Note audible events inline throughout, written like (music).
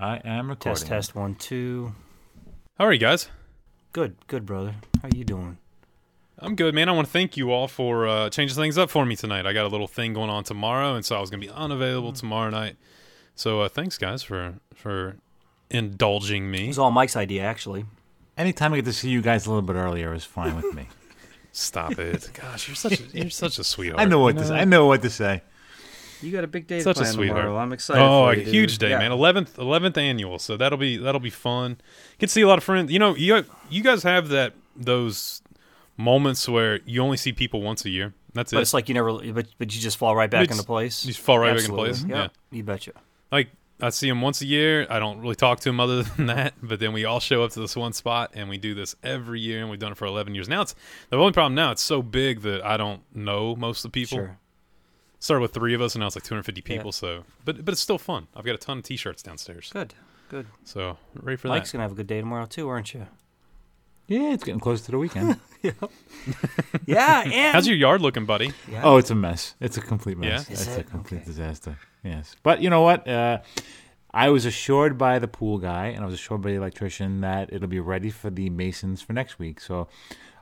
I am recording. Test, test, one, two. How are you guys? Good, good, brother. How you doing? I'm good, man. I want to thank you all for uh, changing things up for me tonight. I got a little thing going on tomorrow, and so I was going to be unavailable tomorrow night. So uh, thanks, guys, for for indulging me. It was all Mike's idea, actually. Anytime I get to see you guys a little bit earlier is fine with me. (laughs) Stop it, (laughs) gosh, you're such a, you're such a sweetheart. I know what you to say. I know what to say. You got a big day Such a sweetheart. tomorrow. I'm excited. Oh, for a you, dude. huge day, Yeah. man! Eleventh, eleventh annual. So that'll be that'll be fun. Get to see a lot of friends. You know, you you guys have that those moments where you only see people once a year. That's But it. But it's like you never, but, but you just fall right back It's- into place. you just fall right Absolutely. back into place. Yep, Yeah. you betcha. like I see him once a year. I don't really talk to him other (laughs) than that. But then we all show up to this one spot, and we do this every year, and we've done it for eleven years. Now it's the only problem. Now it's so big that I don't know most of the people. Sure. Started with three of us, and now it's like 250 Yeah. people. So, but but it's still fun. I've got a ton of T-shirts downstairs. Good, good. So ready for Mike's that. Mike's gonna have a good day tomorrow too, aren't you? Yeah, it's getting close to the weekend. (laughs) (laughs) Yeah, and How's your yard looking, buddy? Yeah. oh, it's a mess. It's a complete mess. Yeah? Is It's a complete Okay. disaster. Yes. But you know what? Uh, I was assured by the pool guy and I was assured by the electrician that it'll be ready for the masons for next week. So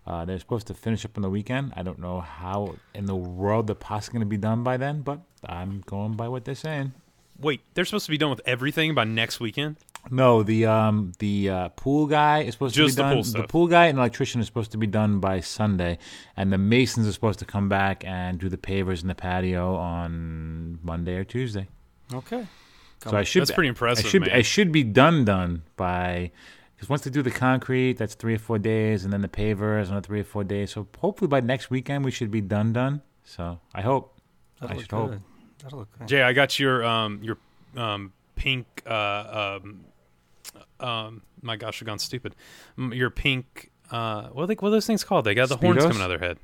uh, they're supposed to finish up on the weekend. I don't know how in the world they're possibly going to be done by then, but I'm going by what they're saying. Wait, they're supposed to be done with everything by next weekend. No, the um the uh, pool guy is supposed Just to the be done. pool stuff. pool guy and electrician is supposed to be done by Sunday, and the masons are supposed to come back and do the pavers in the patio on Monday or Tuesday. okay. So I should That's be- pretty impressive, I should man. I should be done done by because once they do the concrete, that's three or four days, and then the pavers another three or four days. So hopefully by next weekend we should be done done. So I hope. That'll I look should hope. That'll look good. Jay, I got your um your um pink uh um um my gosh, I've gone stupid. Your pink uh what are they what are those things called? They got the horns coming out of their head.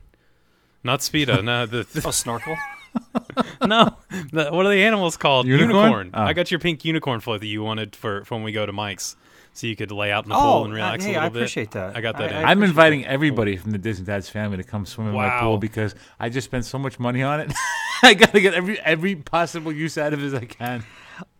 Not speedo, no the, (laughs) Oh, snorkel. (laughs) no. The, what are the animals called? Unicorn? Oh. I got your pink unicorn float that you wanted for, for when we go to Mike's. So you could lay out in the Oh, pool and uh, relax hey, a little bit. I bit. appreciate that. I got that I- in. I- I'm inviting that. everybody from the Disney Dad's family to come swim in my pool because I just spent so much money on it. (laughs) I gotta get every every possible use out of it as I can.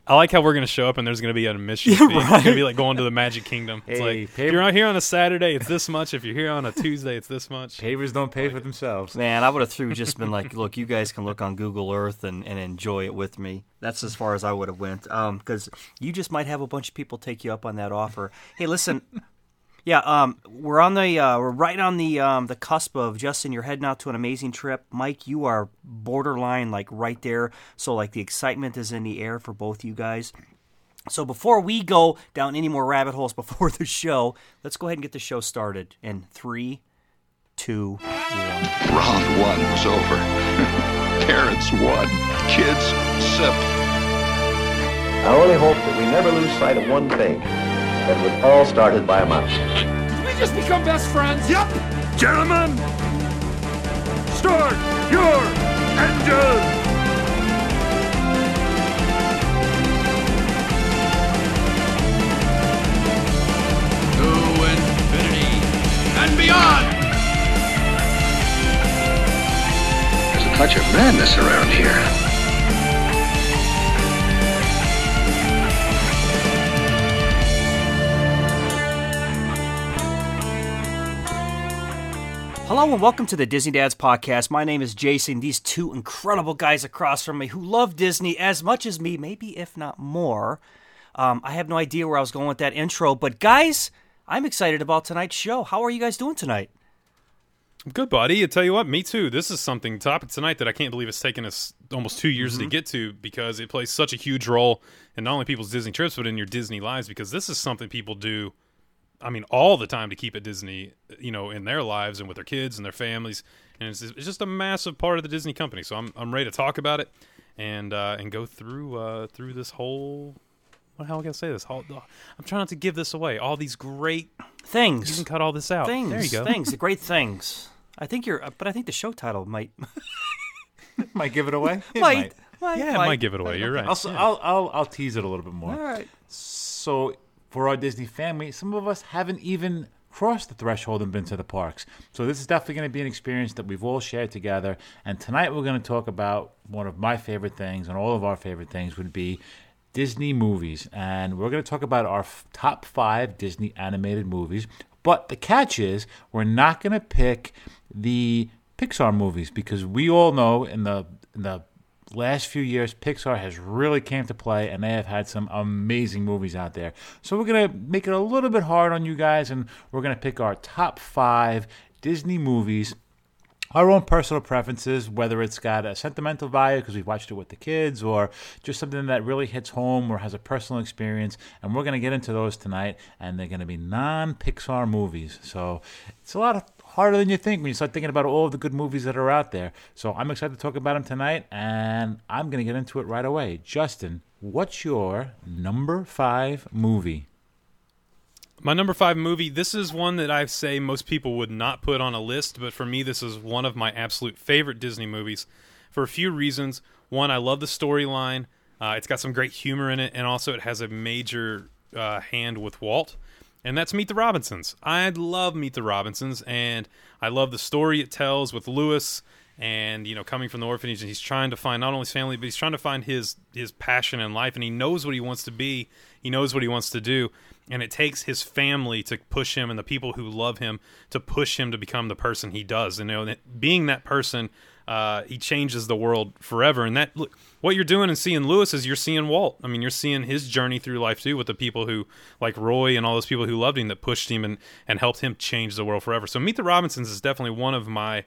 I like how we're going to show up and there's going to be an admission Yeah, fee. It's going to be like going to the Magic Kingdom. It's Hey, like, pay- if you're out here on a Saturday, it's this much. If you're here on a Tuesday, it's this much. Pavers don't pay for themselves. Man, I would have through just been like, look, you guys can look on Google Earth and, and enjoy it with me. That's as far as I would have went. Um, because you just might have a bunch of people take you up on that offer. Hey, listen, yeah, um, we're on the uh, we're right on the um the cusp of Justin. You're heading out to an amazing trip, Mike. You are borderline like right there. So like the excitement is in the air for both you guys. So before we go down any more rabbit holes (laughs) before the show, let's go ahead and get the show started in three, two, one. Round one was over. (laughs) Parents won. Kids sip. I only hope that we never lose sight of one thing. That it was all started by a mouse. we just become best friends? Yep! Gentlemen, start your engine! To infinity and beyond! There's a touch of madness around here. Hello and welcome to the Disney Dads podcast. My name is Jason. These two incredible guys across from me who love Disney as much as me, maybe if not more. Um, I have no idea where I was going with that intro, but guys, I'm excited about tonight's show. How are you guys doing tonight? Good, buddy. I tell you what, me too. This is something topic tonight that I can't believe it's taken us almost two years Mm-hmm. to get to because it plays such a huge role in not only people's Disney trips but in your Disney lives. Because this is something people do, I mean, all the time to keep at Disney, you know, in their lives and with their kids and their families, and it's, it's just a massive part of the Disney company. So I'm I'm ready to talk about it and uh, and go through uh, through this whole. What how am I gonna say this? Whole, I'm trying not to give this away. All these great. Things. You can cut all this out. things, there you go. things, the great things. I think you're, but I think the show title might, (laughs) Might give it away. It might, might, Yeah, it might give it away. You're right. I'll, s- I'll, I'll, I'll tease it a little bit more. All right. So, for our Disney family, some of us haven't even crossed the threshold and been to the parks. So, this is definitely going to be an experience that we've all shared together. And tonight, we're going to talk about one of my favorite things, and all of our favorite things would be Disney movies, and we're going to talk about our f- top five Disney animated movies. But the catch is, we're not going to pick the Pixar movies because we all know in the in the last few years Pixar has really came to play and they have had some amazing movies out there. So we're going to make it a little bit hard on you guys and we're going to pick our top 5 Disney movies our own personal preferences, whether it's got a sentimental value because we've watched it with the kids, or just something that really hits home or has a personal experience. And we're going to get into those tonight, and they're going to be non Pixar movies. So it's a lot of harder than you think when you start thinking about all of the good movies that are out there. So I'm excited to talk about them tonight, and I'm going to get into it right away. Justin, what's your number five movie? My number five movie, this is one that I say most people would not put on a list, but for me, this is one of my absolute favorite Disney movies for a few reasons. One, I love the storyline, uh, it's got some great humor in it, and also it has a major uh, hand with Walt, and that's Meet the Robinsons. I love Meet the Robinsons, and I love the story it tells with Lewis. And you know, coming from the orphanage, and he's trying to find not only his family, but he's trying to find his his passion in life, and he knows what he wants to be. He knows what he wants to do, and it takes his family to push him and the people who love him to push him to become the person he does and you know being that person uh, he changes the world forever and that look what you're doing and seeing lewis is you're seeing walt i mean you're seeing his journey through life too with the people who like roy and all those people who loved him that pushed him and, and helped him change the world forever so meet the robinsons is definitely one of my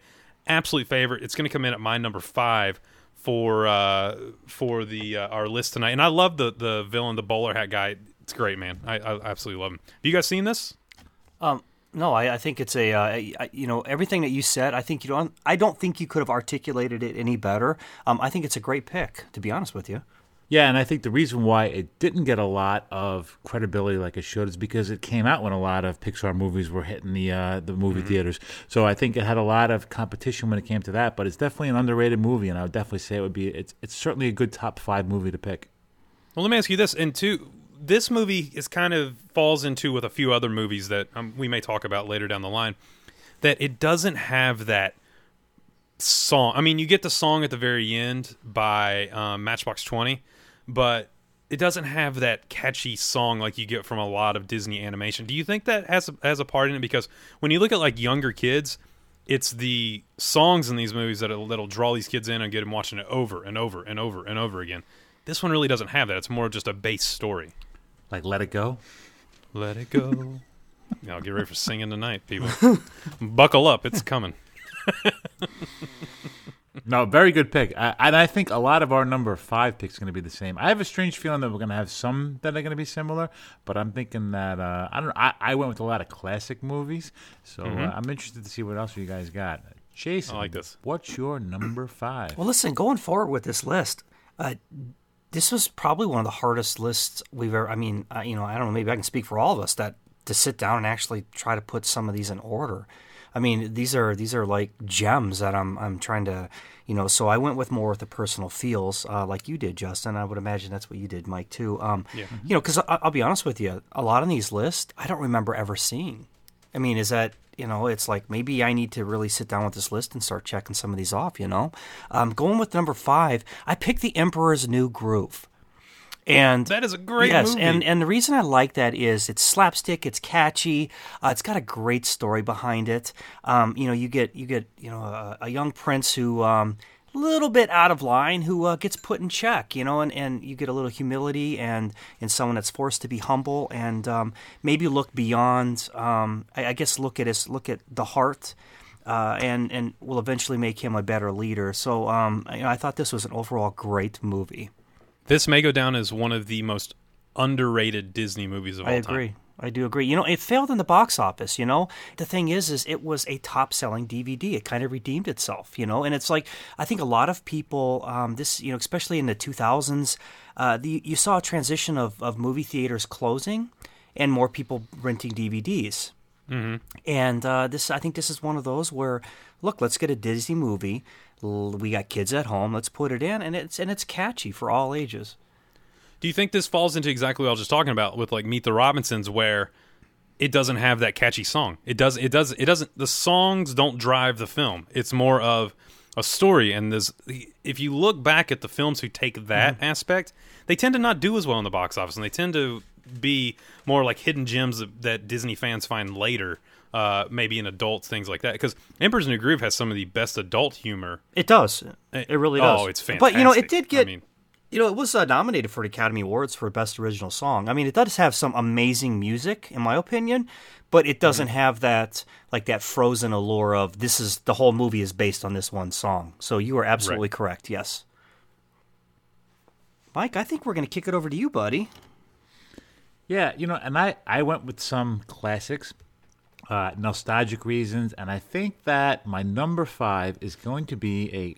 absolute favorite it's going to come in at my number five for uh, for the uh, our list tonight and i love the the villain the bowler hat guy it's great, man. I, I absolutely love him. Have you guys seen this? Um, no, I, I think it's a uh, I, you know everything that you said. I think you don't. I don't think you could have articulated it any better. Um, I think it's a great pick, to be honest with you. Yeah, and I think the reason why it didn't get a lot of credibility like it should is because it came out when a lot of Pixar movies were hitting the uh, the movie mm-hmm. theaters. So I think it had a lot of competition when it came to that. But it's definitely an underrated movie, and I would definitely say it would be. It's it's certainly a good top five movie to pick. Well, let me ask you this: and two, this movie is kind of falls into with a few other movies that um, we may talk about later down the line that it doesn't have that song. I mean, you get the song at the very end by um, Matchbox Twenty, but it doesn't have that catchy song like you get from a lot of Disney animation. Do you think that has a, has a part in it? Because when you look at like younger kids, it's the songs in these movies that'll, that'll draw these kids in and get them watching it over and over and over and over again. This one really doesn't have that. It's more just a base story. Like Let It Go? Let It Go. (laughs) Now get ready for singing tonight, people. (laughs) Buckle up, it's coming. (laughs) no, very good pick. I, and I think a lot of our number five picks are going to be the same. I have a strange feeling that we're going to have some that are going to be similar, but I'm thinking that uh, I don't. I, I went with a lot of classic movies, so mm-hmm. uh, I'm interested to see what else you guys got. Jason, I like this. What's your number five? Well, listen, going forward with this list, uh, this was probably one of the hardest lists we've ever. I mean, uh, you know, I don't know. Maybe I can speak for all of us that to sit down and actually try to put some of these in order. I mean, these are these are like gems that I'm I'm trying to, you know. So I went with more with the personal feels, uh, like you did, Justin. I would imagine that's what you did, Mike, too. Um, yeah. You know, because I'll be honest with you, a lot of these lists I don't remember ever seeing. I mean, is that you know, it's like maybe I need to really sit down with this list and start checking some of these off, you know? Um, going with number five, I picked The Emperor's New Groove. And that is a great yes, movie. and and the reason I like that is it's slapstick, it's catchy, uh, it's got a great story behind it. Um, you know, you get you get you know a, a young prince who um, little bit out of line who uh, gets put in check, you know, and, and you get a little humility and in someone that's forced to be humble and um, maybe look beyond. Um, I, I, guess look at his look at the heart. Uh, and and will eventually make him a better leader. So um, you know, I thought this was an overall great movie. This may go down as one of the most underrated Disney movies of all time. I agree. I do agree. You know, it failed in the box office, you know. The thing is is it was a top-selling DVD. It kind of redeemed itself, you know. And it's like I think a lot of people um, this, you know, especially in the 2000s, uh, the, you saw a transition of, of movie theaters closing and more people renting DVDs. Mm-hmm. And uh, this, I think, this is one of those where, look, let's get a Disney movie. We got kids at home. Let's put it in, and it's and it's catchy for all ages. Do you think this falls into exactly what I was just talking about with like Meet the Robinsons, where it doesn't have that catchy song? It does. It does. It doesn't. The songs don't drive the film. It's more of a story, and there's if you look back at the films who take that Mm-hmm. aspect, they tend to not do as well in the box office, and they tend to be more like hidden gems that, Disney fans find later, uh, maybe in adults, things like that. Because Emperor's New Groove has some of the best adult humor. It does. It really does. Oh, it's fantastic. But you know, it did get. I mean, you know, it was uh, nominated for the Academy Awards for Best Original Song. I mean, it does have some amazing music, in my opinion, but it doesn't have that like that frozen allure of this is the whole movie is based on this one song. So you are absolutely correct. Yes, Mike, I think we're going to kick it over to you, buddy. Yeah, you know, and I I went with some classics, uh, nostalgic reasons, and I think that my number five is going to be a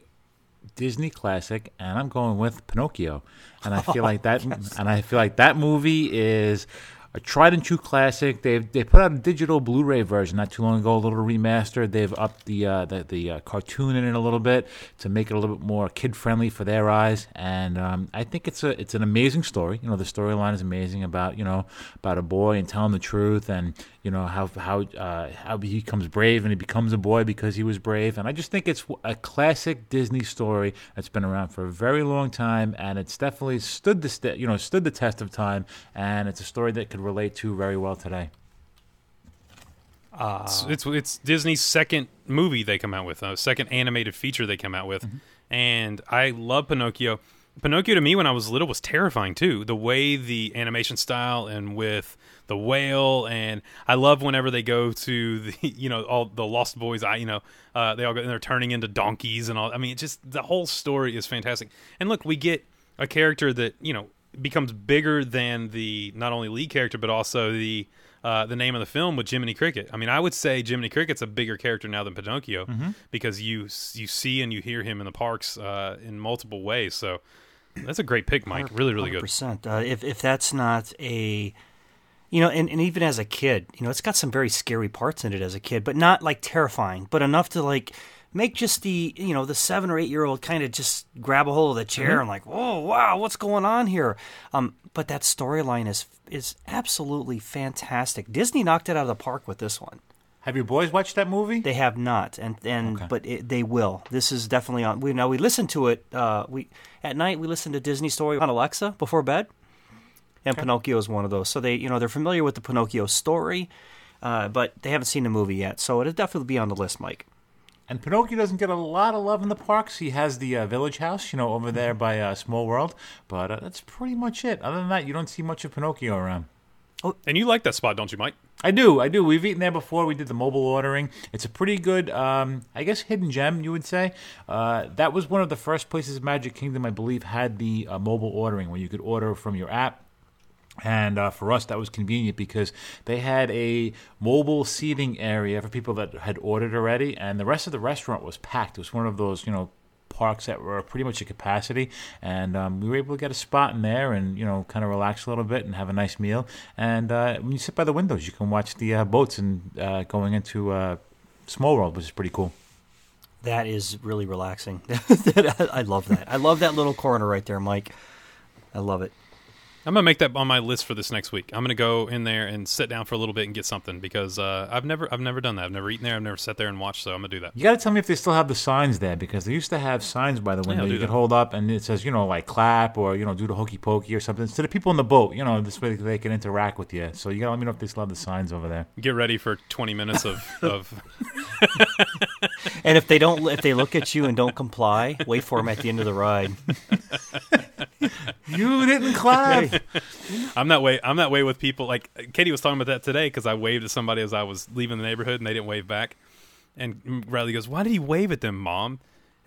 Disney classic, and I'm going with Pinocchio. And I feel (laughs) like that, and I feel like that movie is a tried and true classic. They've they put out a digital Blu-ray version not too long ago, a little remastered. They've upped the uh, the, the uh, cartoon in it a little bit to make it a little bit more kid friendly for their eyes. And um, I think it's a it's an amazing story. You know, the storyline is amazing about you know about a boy and telling the truth, and you know how how uh, how he becomes brave and he becomes a boy because he was brave. And I just think it's a classic Disney story that's been around for a very long time, and it's definitely stood the st- you know stood the test of time. And it's a story that could relate to very well today. it's, it's it's Disney's second movie they come out with, uh, second animated feature they come out with, and I love Pinocchio. Pinocchio to me when I was little was terrifying too. The way the animation style and with the whale, and I love whenever they go to the (laughs) you know all the Lost Boys. I you know uh, they all go and they're turning into donkeys and all. I mean, it just the whole story is fantastic. And look, we get a character that you know becomes bigger than the not only lead character but also the uh, the name of the film with Jiminy Cricket. I mean, I would say Jiminy Cricket's a bigger character now than Pinocchio because you you see and you hear him in the parks uh, in multiple ways. So that's a great pick, Mike. Really, really good. percent. Uh, if if that's not a, you know, and, and even as a kid, you know, it's got some very scary parts in it as a kid, but not like terrifying, but enough to like make just the you know the seven or eight year old kind of just grab a hold of the chair and like, oh wow, what's going on here? Um, but that storyline is is absolutely fantastic. Disney knocked it out of the park with this one. Have your boys watched that movie? They have not, and and Okay. but it, they will. This is definitely on. We now we listen to it. Uh, we at night we listen to Disney Story on Alexa before bed, and Pinocchio is one of those. So they you know they're familiar with the Pinocchio story, uh, but they haven't seen the movie yet. So it'll definitely be on the list, Mike. And Pinocchio doesn't get a lot of love in the parks. He has the uh, Village Haus, you know, over there by uh, Small World, but uh, that's pretty much it. Other than that, you don't see much of Pinocchio around. Oh, And you like that spot, don't you, Mike? I do, I do. We've eaten there before. We did the mobile ordering. It's a pretty good, um, I guess, hidden gem. You would say uh, that was one of the first places Magic Kingdom, I believe, had the uh, mobile ordering where you could order from your app. And uh, for us, that was convenient because they had a mobile seating area for people that had ordered already, and the rest of the restaurant was packed. It was one of those, you know, parks that were pretty much at capacity, and um, we were able to get a spot in there and you know kind of relax a little bit and have a nice meal. And uh, when you sit by the windows, you can watch the uh, boats and uh, going into uh, Small World, which is pretty cool. That is really relaxing. (laughs) I love that. I love that little corner right there, Mike. I love it. I'm gonna make that on my list for this next week. I'm gonna go in there and sit down for a little bit and get something because uh, I've never I've never done that. I've never eaten there. I've never sat there and watched. So I'm gonna do that. You got to tell me if they still have the signs there because they used to have signs by the window I'll do you could hold up and it says you know like clap or you know do the hokey pokey or something to the people in the boat. You know this way they can interact with you. So you got to let me know if they still have the signs over there. Get ready for 20 minutes of, (laughs) of And if they don't, if they look at you and don't comply, wait for them at the end of the ride. (laughs) You didn't clap. (laughs) I'm that way. I'm that way with people. Like Katie was talking about that today because I waved at somebody as I was leaving the neighborhood and they didn't wave back. And Riley goes, "Why did he wave at them, Mom?"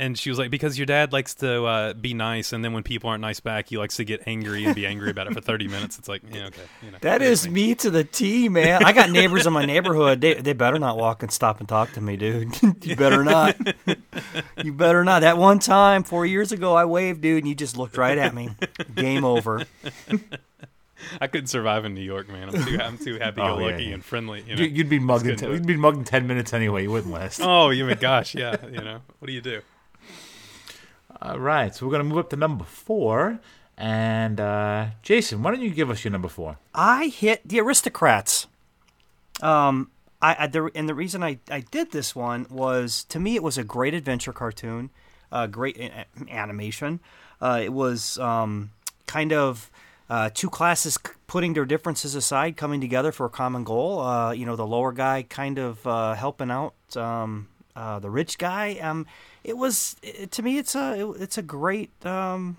And she was like, "Because your dad likes to uh, be nice, and then when people aren't nice back, he likes to get angry and be angry about it for 30 minutes." It's like, yeah, okay, you know, That is me to the T, man. I got neighbors in my neighborhood. They they better not walk and stop and talk to me, dude. (laughs) you better not. (laughs) You better not. That one time four years ago, I waved, dude, and you just looked right at me. Game over. (laughs) I couldn't survive in New York, man. I'm too, I'm too happy-go-lucky Oh, yeah, yeah. and friendly. You know? You- You'd be mugged. In ten, you'd be mugged in ten minutes anyway. You wouldn't last. Oh, you mean, gosh, yeah. You know, what do you do? All right, so we're gonna move up to number four. And uh, Jason, why don't you give us your number four? I hit the Aristocats. Um, I, I the, and the reason I, I did this one was to me it was a great adventure cartoon. uh, great a- animation. Uh, it was um, kind of uh, two classes putting their differences aside, coming together for a common goal. Uh, you know, the lower guy kind of uh, helping out um, uh, the rich guy. Um, it was it, to me, it's a it- it's a great um,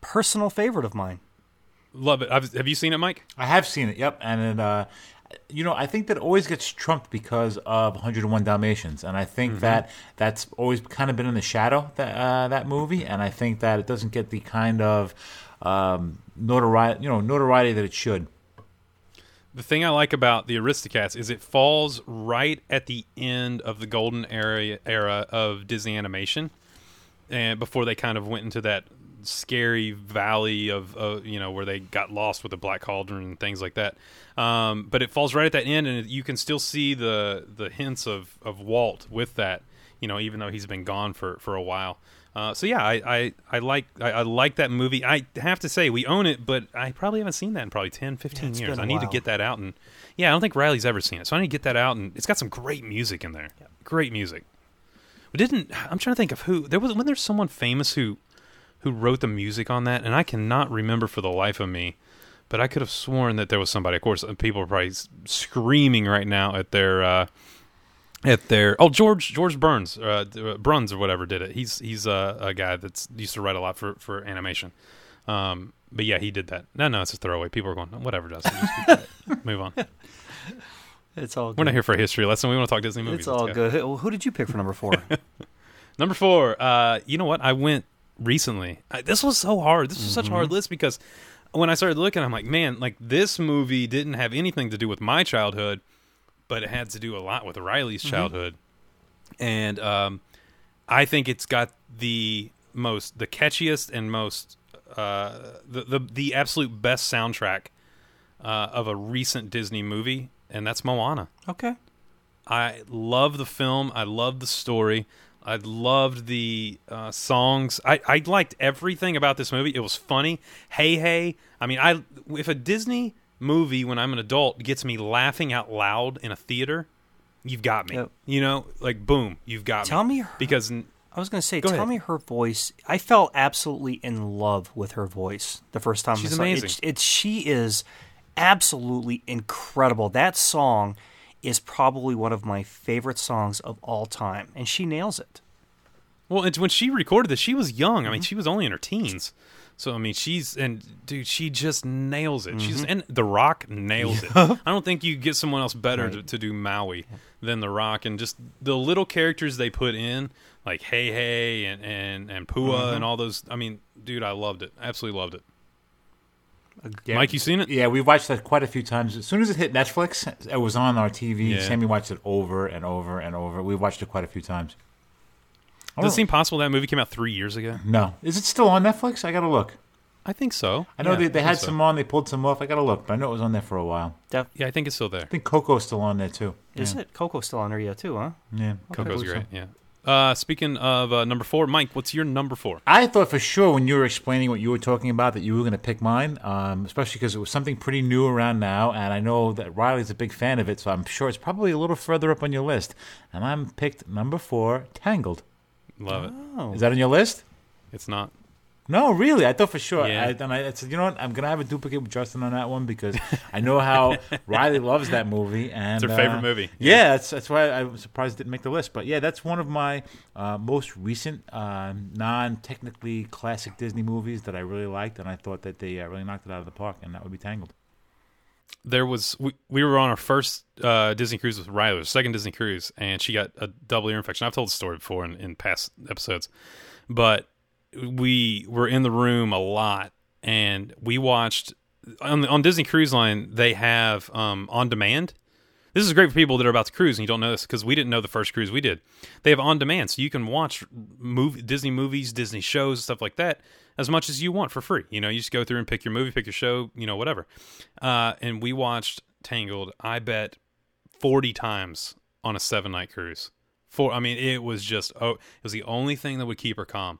personal favorite of mine. Love it. I've, have you seen it, Mike? I have seen it. Yep, and it, uh, you know, I think that always gets trumped because of 101 Dalmatians, and I think that that's always kind of been in the shadow that uh, that movie, and I think that it doesn't get the kind of um, notoriety, you know, notoriety that it should. The thing I like about the Aristocats is it falls right at the end of the golden era era of Disney animation, and before they kind of went into that scary valley of, uh, you know, where they got lost with the Black Cauldron and things like that. Um, but it falls right at that end, and you can still see the the hints of of Walt with that. You know, even though he's been gone for for a while. Uh, so yeah, I, I, I like I, I like that movie. I have to say we own it, but I probably haven't seen that in probably 10, 15 it's years. I need to get that out and yeah, I don't think Riley's ever seen it, so I need to get that out and it's got some great music in there. Great music. We didn't. I'm trying to think of who there was. When there's someone famous who who wrote the music on that, and I cannot remember for the life of me. But I could have sworn that there was somebody. Of course, people are probably screaming right now at their uh, at their oh George George Burns uh, uh, Bruns or whatever did it. He's he's uh, a guy that's used to write a lot for for animation. Um, but yeah, he did that. No, no, it's a throwaway. People are going whatever, Justin. Just. (laughs) Move on. It's all. Good. We're not here for a history lesson. We want to talk Disney movies. It's all go. good. Well, who did you pick for number four? (laughs) Number four. Uh, you know what? I went recently. I, this was so hard. This was such a hard list because when I started looking, I'm like, man, like this movie didn't have anything to do with my childhood, but it had to do a lot with Riley's childhood, and um, I think it's got the most, the catchiest and most, uh, the the the absolute best soundtrack uh, of a recent Disney movie, and that's Moana. okay. I love the film. I love the story. I loved the uh, songs. I, I liked everything about this movie. It was funny. Hey hey. I mean, I if a Disney movie when I'm an adult gets me laughing out loud in a theater, you've got me. Yep. You know, like boom, you've got Tell me. me her- because I was going to say, Go tell ahead. me her voice. I fell absolutely in love with her voice the first time She's I saw amazing. it. It's, she is absolutely incredible. That song is probably one of my favorite songs of all time, and she nails it. Well, it's when she recorded this, she was young. Mm-hmm. I mean, she was only in her teens. So I mean, she's and dude, she just nails it. Mm-hmm. She's and The Rock nails it. I don't think you get someone else better to, to do Maui than The Rock, and just the little characters they put in, like Heihei and and and Pua Mm-hmm. and all those. I mean, dude, I loved it. Absolutely loved it. Yeah. Mike, you seen it? Yeah, we've watched that quite a few times. As soon as it hit Netflix, it was on our TV. Yeah. Sammy watched it over and over and over. We watched it quite a few times. I Does it don't- seem possible that movie came out three years ago? No, is it still on Netflix? I gotta look. I think so. I know Yeah, they, they I had think so. some on. They pulled some off. I gotta look, but I know it was on there for a while. Def- Yeah, I think it's still there. I think Coco's still on there too. Is yeah. it Coco's still on there yet too? Huh? Yeah, Coco's great. so. Yeah. Uh, speaking of uh, number four, Mike, what's your number four? I thought for sure when you were explaining what you were talking about that you were going to pick mine, um, especially because it was something pretty new around now, and I know that Riley's a big fan of it, so I'm sure it's probably a little further up on your list. And I'm picked number four, Tangled. Love it. Oh, Is that on your list? It's not. No, really. I thought for sure. Yeah. I, and I, said, you know what? I'm gonna have a duplicate with Justin on that one because I know how (laughs) Riley loves that movie, and It's her favorite uh, movie. Yeah, that's that's why I was surprised it didn't make the list. But yeah, that's one of my uh, most recent uh, non-technically classic Disney movies that I really liked, and I thought that they uh, really knocked it out of the park, and that would be Tangled. There was we, we were on our first uh, Disney cruise with Riley, second Disney cruise, and she got a double ear infection. I've told the story before in, in past episodes, but we were in the room a lot, and we watched on on Disney Cruise Line. They have um, on demand. This is great for people that are about to cruise and you don't know this because we didn't know the first cruise we did. They have on demand, so you can watch movie, Disney movies, Disney shows, stuff like that as much as you want for free. You know, you just go through and pick your movie, pick your show, you know, whatever. Uh, and we watched Tangled. I bet forty times on a seven night cruise. For I mean, it was just oh, it was the only thing that would keep her calm.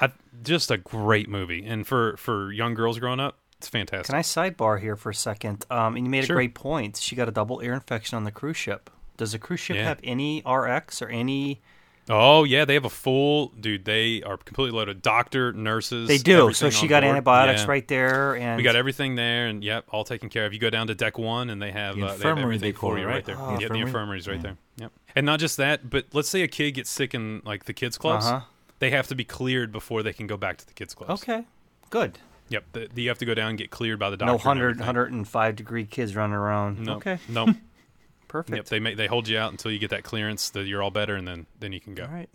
I, just a great movie, and for for young girls growing up, it's fantastic. Can I sidebar here for a second? Um, and you made Sure. a great point. She got a double ear infection on the cruise ship. Does the cruise ship Yeah. have any RX or any Oh yeah, they have a full dude. They are completely loaded. Doctor, nurses. They do. So she got board. antibiotics Yeah. right there, and We got everything there, and yep, all taken care of. You go down to deck one, and they have, The uh, they have everything for you right? right there. Oh, yeah, the infirmary? infirmary's right there. Yep. And not just that, but let's say a kid gets sick in like the kids clubs, Uh-huh. they have to be cleared before they can go back to the kids clubs. Okay, good. Yep. The, you have to go down and get cleared by the doctor. No and 100, 105 degree kids running around. No. Okay, No. (laughs) perfect. yep. They make they hold you out until you get that clearance that you're all better, and then then you can go. All right.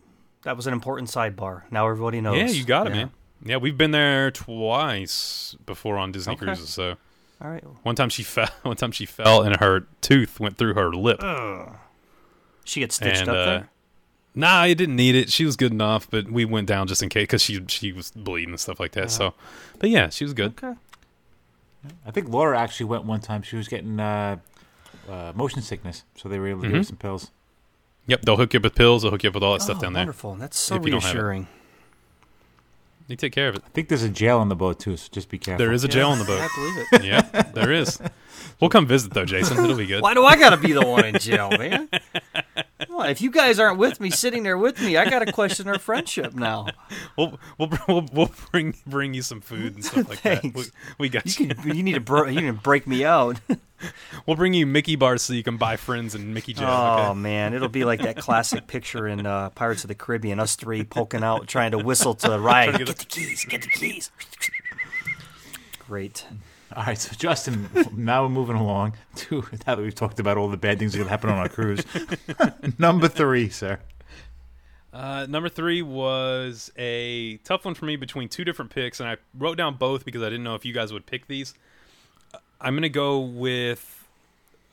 That was an important sidebar. Now everybody knows. Yeah, you got it, Yeah. man. Yeah, we've been there twice before on Disney Okay. cruises. So All right. one time she (laughs) fell. One time she fell, and her tooth went through her lip. She gets stitched and up uh, there. Nah, it didn't need it. She was good enough, but we went down just in case because she she was bleeding and stuff like that. So, but yeah, she was good. Okay. I think Laura actually went one time. She was getting uh, uh, motion sickness, so they were able to give Mhm. her some pills. Yep, they'll hook you up with pills. They'll hook you up with all that stuff oh, down there. wonderful. That's so If you don't have it. reassuring. You take care of it. I think there's a jail on the boat too, so just be careful. There is a jail on the boat. I believe it. yeah, there is. (laughs) We'll come visit though, Jason. It'll be good. Why do I got to be the one in jail, man? On, if you guys aren't with me, sitting there with me, I got to question our friendship now. We'll we'll we'll, we'll bring bring you some food and stuff like that. We, we got You you. can, you need to, bro- you need to break me out. (laughs) We'll bring you Mickey bars so you can buy friends and Mickey jail. Oh okay? man, it'll be like that classic picture in uh, Pirates of the Caribbean, us three poking out, trying to whistle to (laughs) Ryan. get Get the keys, get the keys. Great. All right, so Justin, now we're moving along to now that we've talked about all the bad things that happen on our cruise. (laughs) Number three, sir. Uh, number three was a tough one for me between two different picks, and I wrote down both because I didn't know if you guys would pick these. I'm gonna go with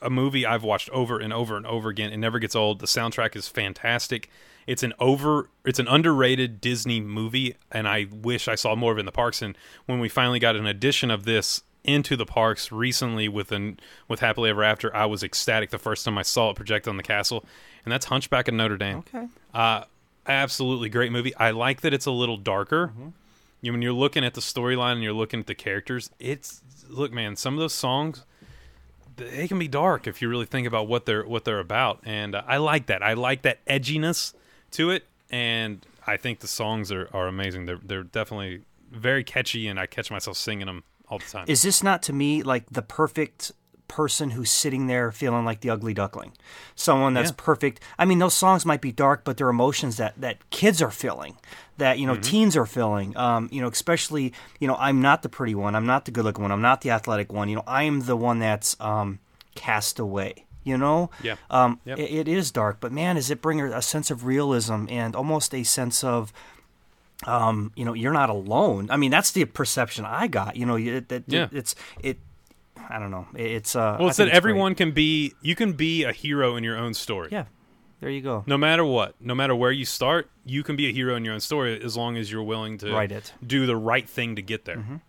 a movie I've watched over and over and over again. It never gets old. The soundtrack is fantastic. It's an over, it's an underrated Disney movie, and I wish I saw more of it in the parks. And when we finally got an edition of this into the parks recently with an with Happily Ever After, I was ecstatic the first time I saw it projected on the castle, and that's Hunchback of Notre Dame. Okay. Uh, absolutely great movie. I like that it's a little darker. You when you're looking at the storyline and you're looking at the characters, it's look, man. Some of those songs they can be dark if you really think about what they're what they're about, and uh, I like that. I like that edginess to it, and I think the songs are, are amazing. They're they're definitely very catchy, and I catch myself singing them all the time. Is this not to me like the perfect person who's sitting there feeling like the ugly duckling? Someone that's Yeah. perfect. I mean, those songs might be dark, but they're emotions that that kids are feeling, that you know teens are feeling. Um, you know, especially you know, I'm not the pretty one. I'm not the good looking one. I'm not the athletic one. You know, I am the one that's um, cast away. You know, Yeah. Um, Yep. it, it is dark, but man, does it bring a sense of realism and almost a sense of um, you know, you're not alone. I mean, that's the perception I got. You know, it, it, Yeah. it's it. I don't know. It- It's uh. well, it's that great. everyone can be. You can be a hero in your own story. Yeah, there you go. no matter what, no matter where you start, you can be a hero in your own story as long as you're willing to Write it. do the right thing to get there.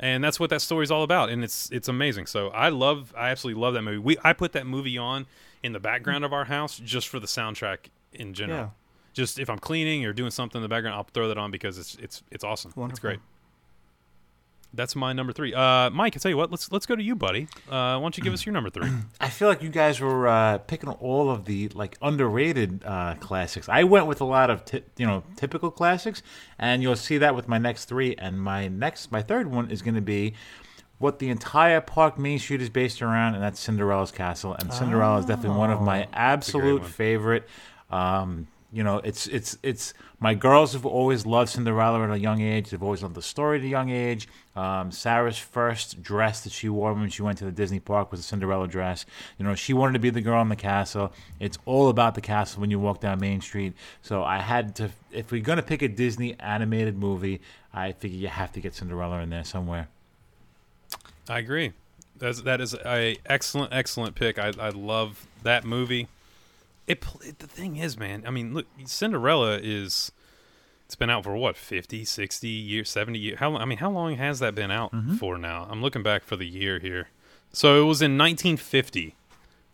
And that's what that story's all about, and it's it's amazing. So I love, I absolutely love that movie. We I put that movie on in the background of our house just for the soundtrack in general. Yeah. Just if I'm cleaning or doing something in the background, I'll throw that on because it's it's it's awesome. It's great. That's my number three. Uh, Mike, I tell you what, let's let's go to you, buddy. Uh, why don't you give us your number three? (clears throat) I feel like you guys were uh, picking all of the like underrated uh, classics. I went with a lot of ti- you know typical classics, and you'll see that with my next three. And my next, my third one is going to be what the entire Park Main Street is based around, and that's Cinderella's Castle. And Cinderella is definitely one of my absolute favorite. Um, you know, it's it's it's my girls have always loved Cinderella at a young age. They've always loved the story at a young age. Um, Sarah's first dress that she wore when she went to the Disney park was a Cinderella dress. You know, she wanted to be the girl in the castle. It's all about the castle when you walk down Main Street. So I had to, if we're gonna pick a Disney animated movie, I figure you have to get Cinderella in there somewhere. I agree. That's, that is a excellent, excellent pick. I, I love that movie. It, it the thing is, man. I mean, look, Cinderella is. It's been out for what 50, 60 years, 70 years. How I mean, how long has that been out for now? I'm looking back for the year here. So it was in 1950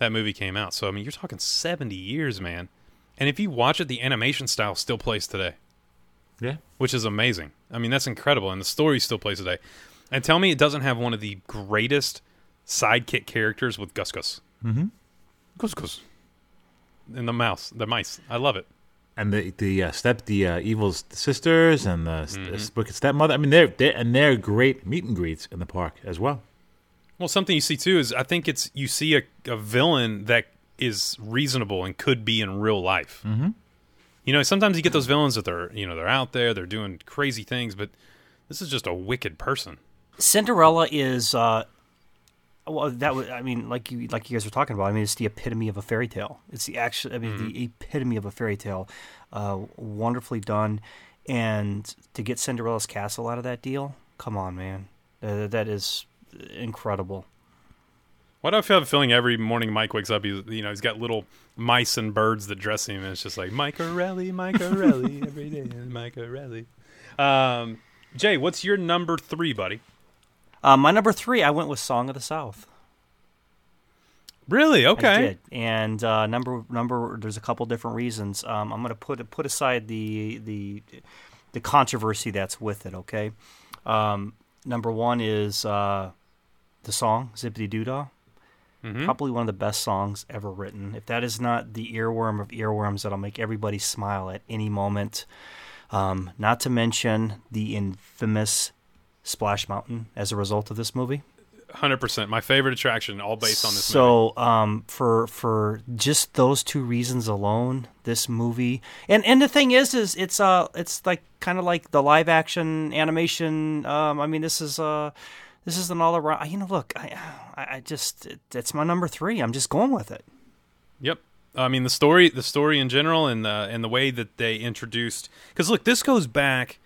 that movie came out. So I mean, you're talking 70 years, man. And if you watch it, the animation style still plays today Yeah. which is amazing. I mean, that's incredible, and the story still plays today. And tell me it doesn't have one of the greatest sidekick characters with Gus Gus. Mm-hmm. Gus Gus. And the mouse, the mice. I love it. and the the uh, step the uh, evil sisters and the Mm-hmm. mm wicked stepmother. I mean, they're, they're and they're great meet and greets in the park as well. Well, something you see too is I think it's you see a, a villain that is reasonable and could be in real life. Mm-hmm. You know, sometimes you get those villains that they're you know they're out there, they're doing crazy things, but this is just a wicked person. Cinderella is uh, well that was I mean like you like you guys were talking about I mean it's the epitome of a fairy tale. It's the actual I mean the epitome of a fairy tale. Uh, wonderfully done. And to get Cinderella's castle out of that deal come on man. Uh, that is incredible. Why do I have a feeling every morning Mike wakes up, he's you know he's got little mice and birds that dress him, and it's just like Mike O'Reilly, Mike O'Reilly, (laughs) every day, Mike O'Reilly. Um, Jay, what's your number three, buddy? Uh, my number three I went with Song of the South Really? Okay. And uh, number number there's a couple different reasons. Um, I'm going to put put aside the the the controversy that's with it. Okay. Um, number one is uh, the song Zip-a-Dee-Doo-Dah. Probably one of the best songs ever written. If that is not the earworm of earworms that'll make everybody smile at any moment. Um, not to mention the infamous Splash Mountain as a result of this movie. Hundred percent. My favorite attraction, all based on this movie. so um, for for just those two reasons alone, this movie and and the thing is, is it's uh it's like kind of like the live action animation. Um, I mean, this is uh this is an all around. You know, look, I I I just it, it's my number three. I'm just going with it. Yep. I mean the story, the story in general, and the and the way that they introduced. Because look, this goes back.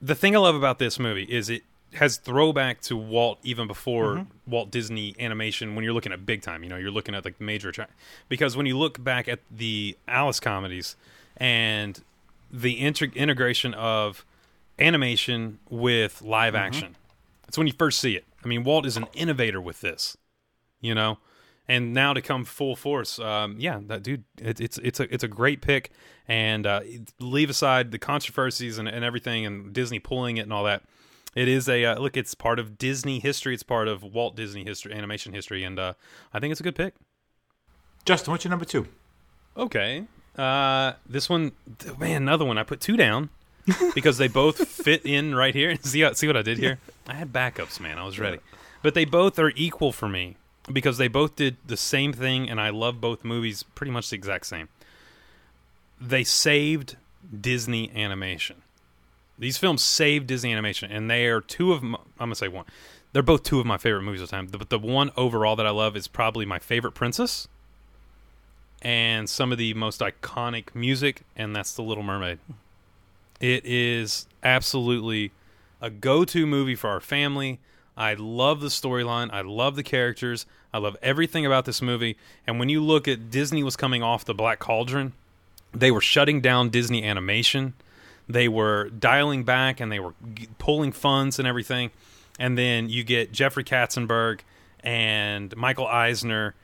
The thing I love about this movie is it has throwback to Walt even before Walt Disney Animation. When you're looking at big time, you know, you're looking at like the major attract. Because when you look back at the Alice comedies and the integ- integration of animation with live action, that's when you first see it. I mean, Walt is an innovator with this you know and now to come full force um, yeah that dude it, it's it's a it's a great pick and uh, leave aside the controversies and, and everything and disney pulling it and all that it is a uh, look it's part of disney history. It's part of walt disney history animation history and uh, i think it's a good pick. Justin, what's your number two? okay uh, this one man another one. I put two down because they both (laughs) fit in right here. (laughs) See see what i did here? I had backups man. I was ready. But they both are equal for me because they both did the same thing and i love both movies pretty much the exact same. They saved disney animation these films saved disney animation and they are two of my, i'm gonna say one they're both two of my favorite movies of the time but the one overall that i love is probably my favorite princess and some of the most iconic music and that's the little mermaid it is absolutely a go-to movie for our family. I love the storyline. I love the characters. I love everything about this movie. And when you look at Disney was coming off the Black Cauldron, they were shutting down Disney animation. They were dialing back and they were g- pulling funds and everything. And then you get Jeffrey Katzenberg and Michael Eisner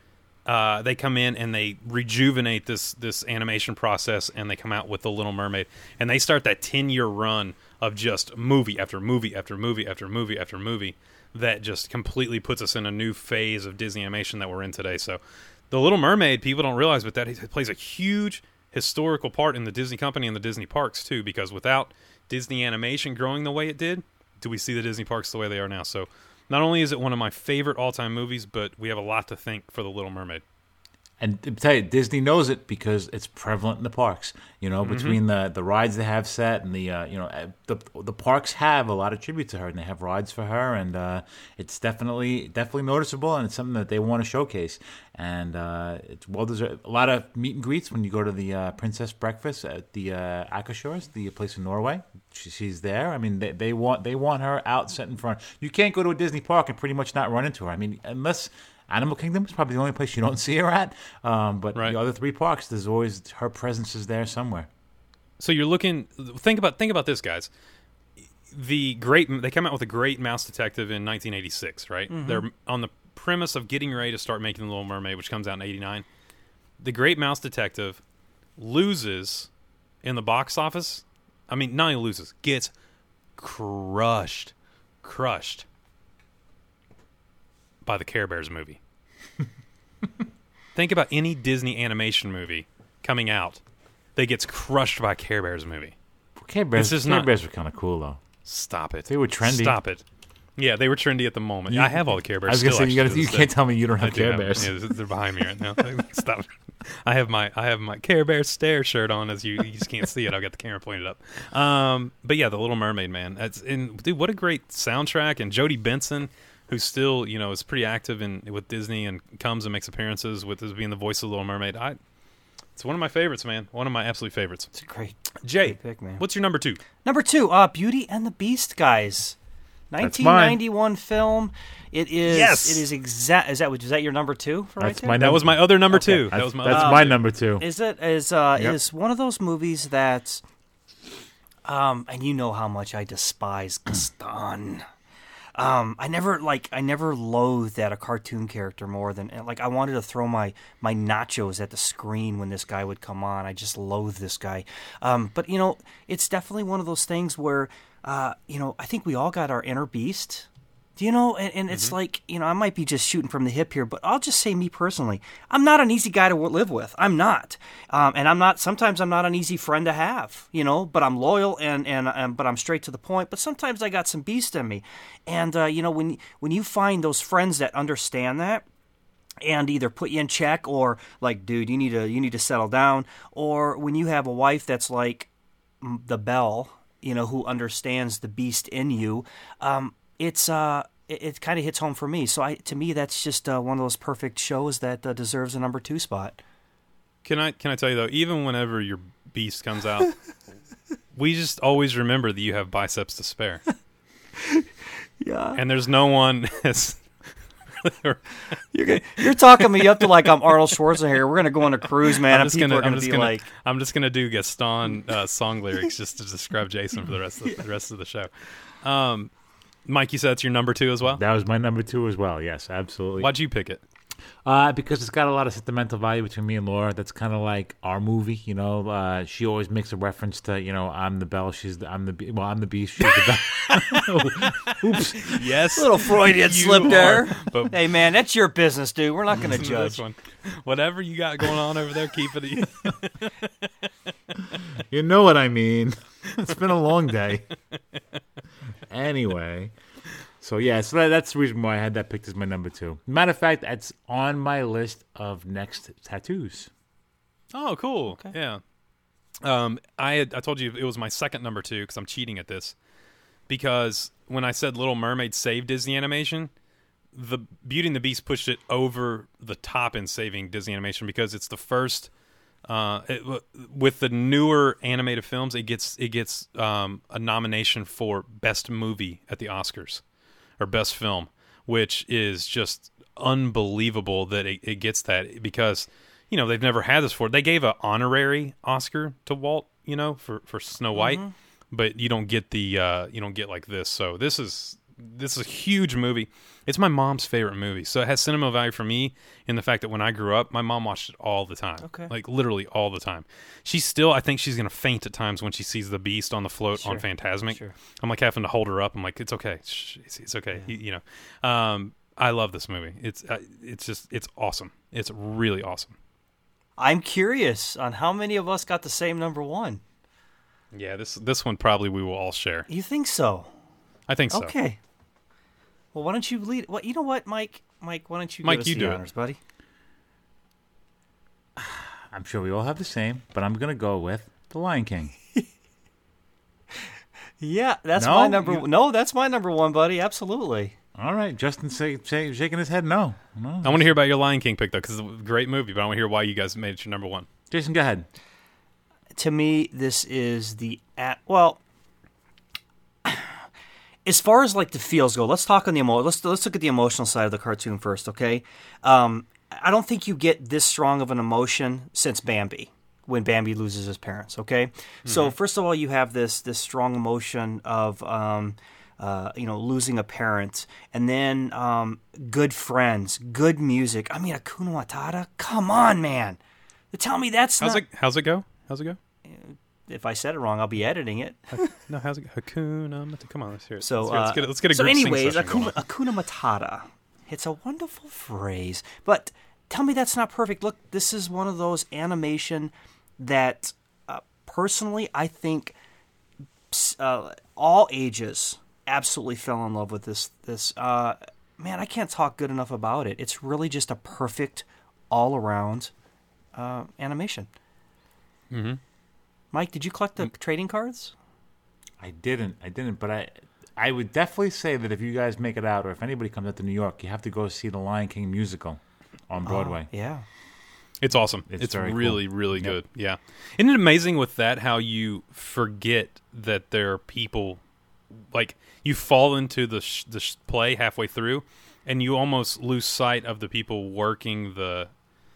uh, they come in and they rejuvenate this this animation process and they come out with the Little Mermaid and they start that ten year run of just movie after movie after movie after movie after movie that just completely puts us in a new phase of Disney animation that we're in today. So, the Little Mermaid, people don't realize, but that plays a huge historical part in the Disney company and the Disney parks too. Because without Disney animation growing the way it did, do we see the Disney parks the way they are now? So, not only is it one of my favorite all time movies, but we have a lot to thank for the Little Mermaid. And to tell you, Disney knows it because it's prevalent in the parks. You know, between the, the rides they have set and the uh, you know uh, the the parks have a lot of tribute to her, and they have rides for her, and uh, it's definitely definitely noticeable, and it's something that they want to showcase. And uh, it's well deserved. A lot of meet and greets when you go to the uh, Princess Breakfast at the uh, Akershus, the place in Norway. She, she's there. I mean, they, they want they want her out, set in front. You can't go to a Disney park and pretty much not run into her. I mean, unless Animal Kingdom is probably the only place you don't (laughs) see her at. Um, but Right. the other three parks, there's always her presence is there somewhere. So you're looking. Think about think about this, guys. The great they come out with a great Mouse Detective in 1986, right? They're on the premise of getting ready to start making the Little Mermaid, which comes out in '89. The Great Mouse Detective loses in the box office. I mean, not only loses, gets crushed, crushed by the Care Bears movie. Think about any Disney animation movie coming out that gets crushed by Care Bears movie. Care Bears, This is Care not- Bears were kind of cool though. Stop it. They were trendy. Stop it. Yeah, they were trendy at the moment. You- I have all the Care Bears. I was gonna still, say you, actually, gotta, you can't tell me you don't I have do Care have- Bears. Yeah, they're behind me right now. (laughs) Stop. I have my I have my Care Bear stare shirt on. As you you just can't see it. I've got the camera pointed up. Um, but yeah, the Little Mermaid, man. That's and dude, what a great soundtrack. And Jodi Benson, who still you know is pretty active in with Disney and comes and makes appearances with as being the voice of Little Mermaid. I. It's one of my favorites, man. One of my absolute favorites. It's a great. Jay, Great pick, man. what's your number two? Number two, uh, Beauty and the Beast, guys. 1991 film. It is. Yes. It is exact. Is that is that your number two? For That's right my? That was my other number Okay. two. That That's, was my that's other my two. number two. Is it is uh Yep. is one of those movies that um and you know how much I despise Gaston. Um I never like I never loathed at a cartoon character more than like I wanted to throw my my nachos at the screen when this guy would come on. I just loathe this guy. Um but you know, it's definitely one of those things where uh you know, I think we all got our inner beast. Do you know? And, and it's like, you know, I might be just shooting from the hip here, but I'll just say me personally, I'm not an easy guy to live with. I'm not, um, and I'm not. Sometimes I'm not an easy friend to have, you know. But I'm loyal and and, and but I'm straight to the point. But sometimes I got some beast in me, and uh, you know, when when you find those friends that understand that, and either put you in check or like, dude, you need to you need to settle down, or when you have a wife that's like the Belle, you know, who understands the beast in you, um, it's uh, it, it kind of hits home for me. So I, to me, that's just uh, one of those perfect shows that uh, deserves a number two spot. Can I can I tell you though, even whenever your beast comes out, (laughs) we just always remember that you have biceps to spare. (laughs) Yeah, And there's no one (laughs) as you're you're talking me up to like I'm Arnold Schwarzenegger. We're gonna go on a cruise, man, I'm just gonna, gonna I'm just be gonna like, I'm just gonna do Gaston uh, song lyrics just to describe Jason for the rest of the, the rest of the show. Um, Mike, you said it's your number two as well. That was my number two as well. Yes, absolutely. Why'd you pick it? Uh, because it's got a lot of sentimental value between me and Laura. That's kind of like our movie, you know. Uh, she always makes a reference to, you know, I'm the Belle, she's the, I'm the, be- well, I'm the beast, she's the Belle. (laughs) Oops. Yes, little Freudian You slip are, there. but- hey, man, that's your business, dude. We're not gonna judge. this one. Whatever you got going on over there, keep it. (laughs) You know what I mean. it's been a long day. (laughs) anyway, so yeah, so that, that's the reason why I had that picked as my number two. Matter of fact, that's on my list of next tattoos. Oh, cool. Yeah. Um, I had, I told you it was my second number two because I'm cheating at this. Because when I said Little Mermaid saved Disney Animation, the Beauty and the Beast pushed it over the top in saving Disney Animation because it's the first. Uh, it, with the newer animated films, it gets it gets um, a nomination for best movie at the Oscars or best film, which is just unbelievable that it, it gets that because you know they've never had this before. They gave an honorary Oscar to Walt, you know, for for Snow White, but you don't get the uh, you don't get like this. So this is this is a huge movie. It's my mom's favorite movie, so it has cinema value for me in the fact that when I grew up, my mom watched it all the time, Okay. like literally all the time. She's still, I think she's gonna faint at times when she sees the Beast on the float on Sure, Fantasmic. sure. I'm like having to hold her up. I'm like, it's okay, Shh, it's, it's okay, You- you know. Um, I love this movie. It's uh, it's just it's awesome. It's really awesome. I'm curious on how many of us got the same number one. Yeah, this this one probably we will all share. You think so? I think so. Okay. Well, why don't you lead? Well, you know what, Mike? Mike, why don't you Mike, give us you the do it. buddy? (sighs) I'm sure we all have the same, but I'm gonna go with The Lion King. (laughs) Yeah, that's No? my number. You- No, that's my number one, buddy. Absolutely. All right, Justin say, say, shaking his head no. no. I want to hear about your Lion King pick though, because it's a great movie. But I want to hear why you guys made it your number one. Jason, go ahead. To me, this is the at well. As far as like the feels go, let's talk on the emo. Let's let's look at the emotional side of the cartoon first, okay? Um, I don't think you get this strong of an emotion since Bambi, when Bambi loses his parents. Okay, so first of all, you have this this strong emotion of um, uh, you know losing a parent, and then um, good friends, good music. I mean, Akuna Matata. Come on, man. Tell me that's How's not. it? How's it go? How's it go? If I said it wrong, I'll be editing it. No, how's it? go? Hakuna Matata. Come on, let's hear it. So let's, hear let's uh, get. Let's get a so group sing anyways, session going on. Akuna Matata. It's a wonderful phrase, but tell me that's not perfect. Look, this is one of those animation that uh, personally, I think uh, all ages absolutely fell in love with this. This uh, man, I can't talk good enough about it. It's really just a perfect all around uh, animation. Mm-hmm. Mike, did you collect the trading cards? I didn't. I didn't. But I, I would definitely say that if you guys make it out, or if anybody comes out to New York, you have to go see the Lion King musical on Broadway. Yeah. It's awesome. It's It's, very really, cool. really Yep. good. Yeah. Isn't it amazing with that how you forget that there are people like you fall into the sh- the sh- play halfway through and you almost lose sight of the people working the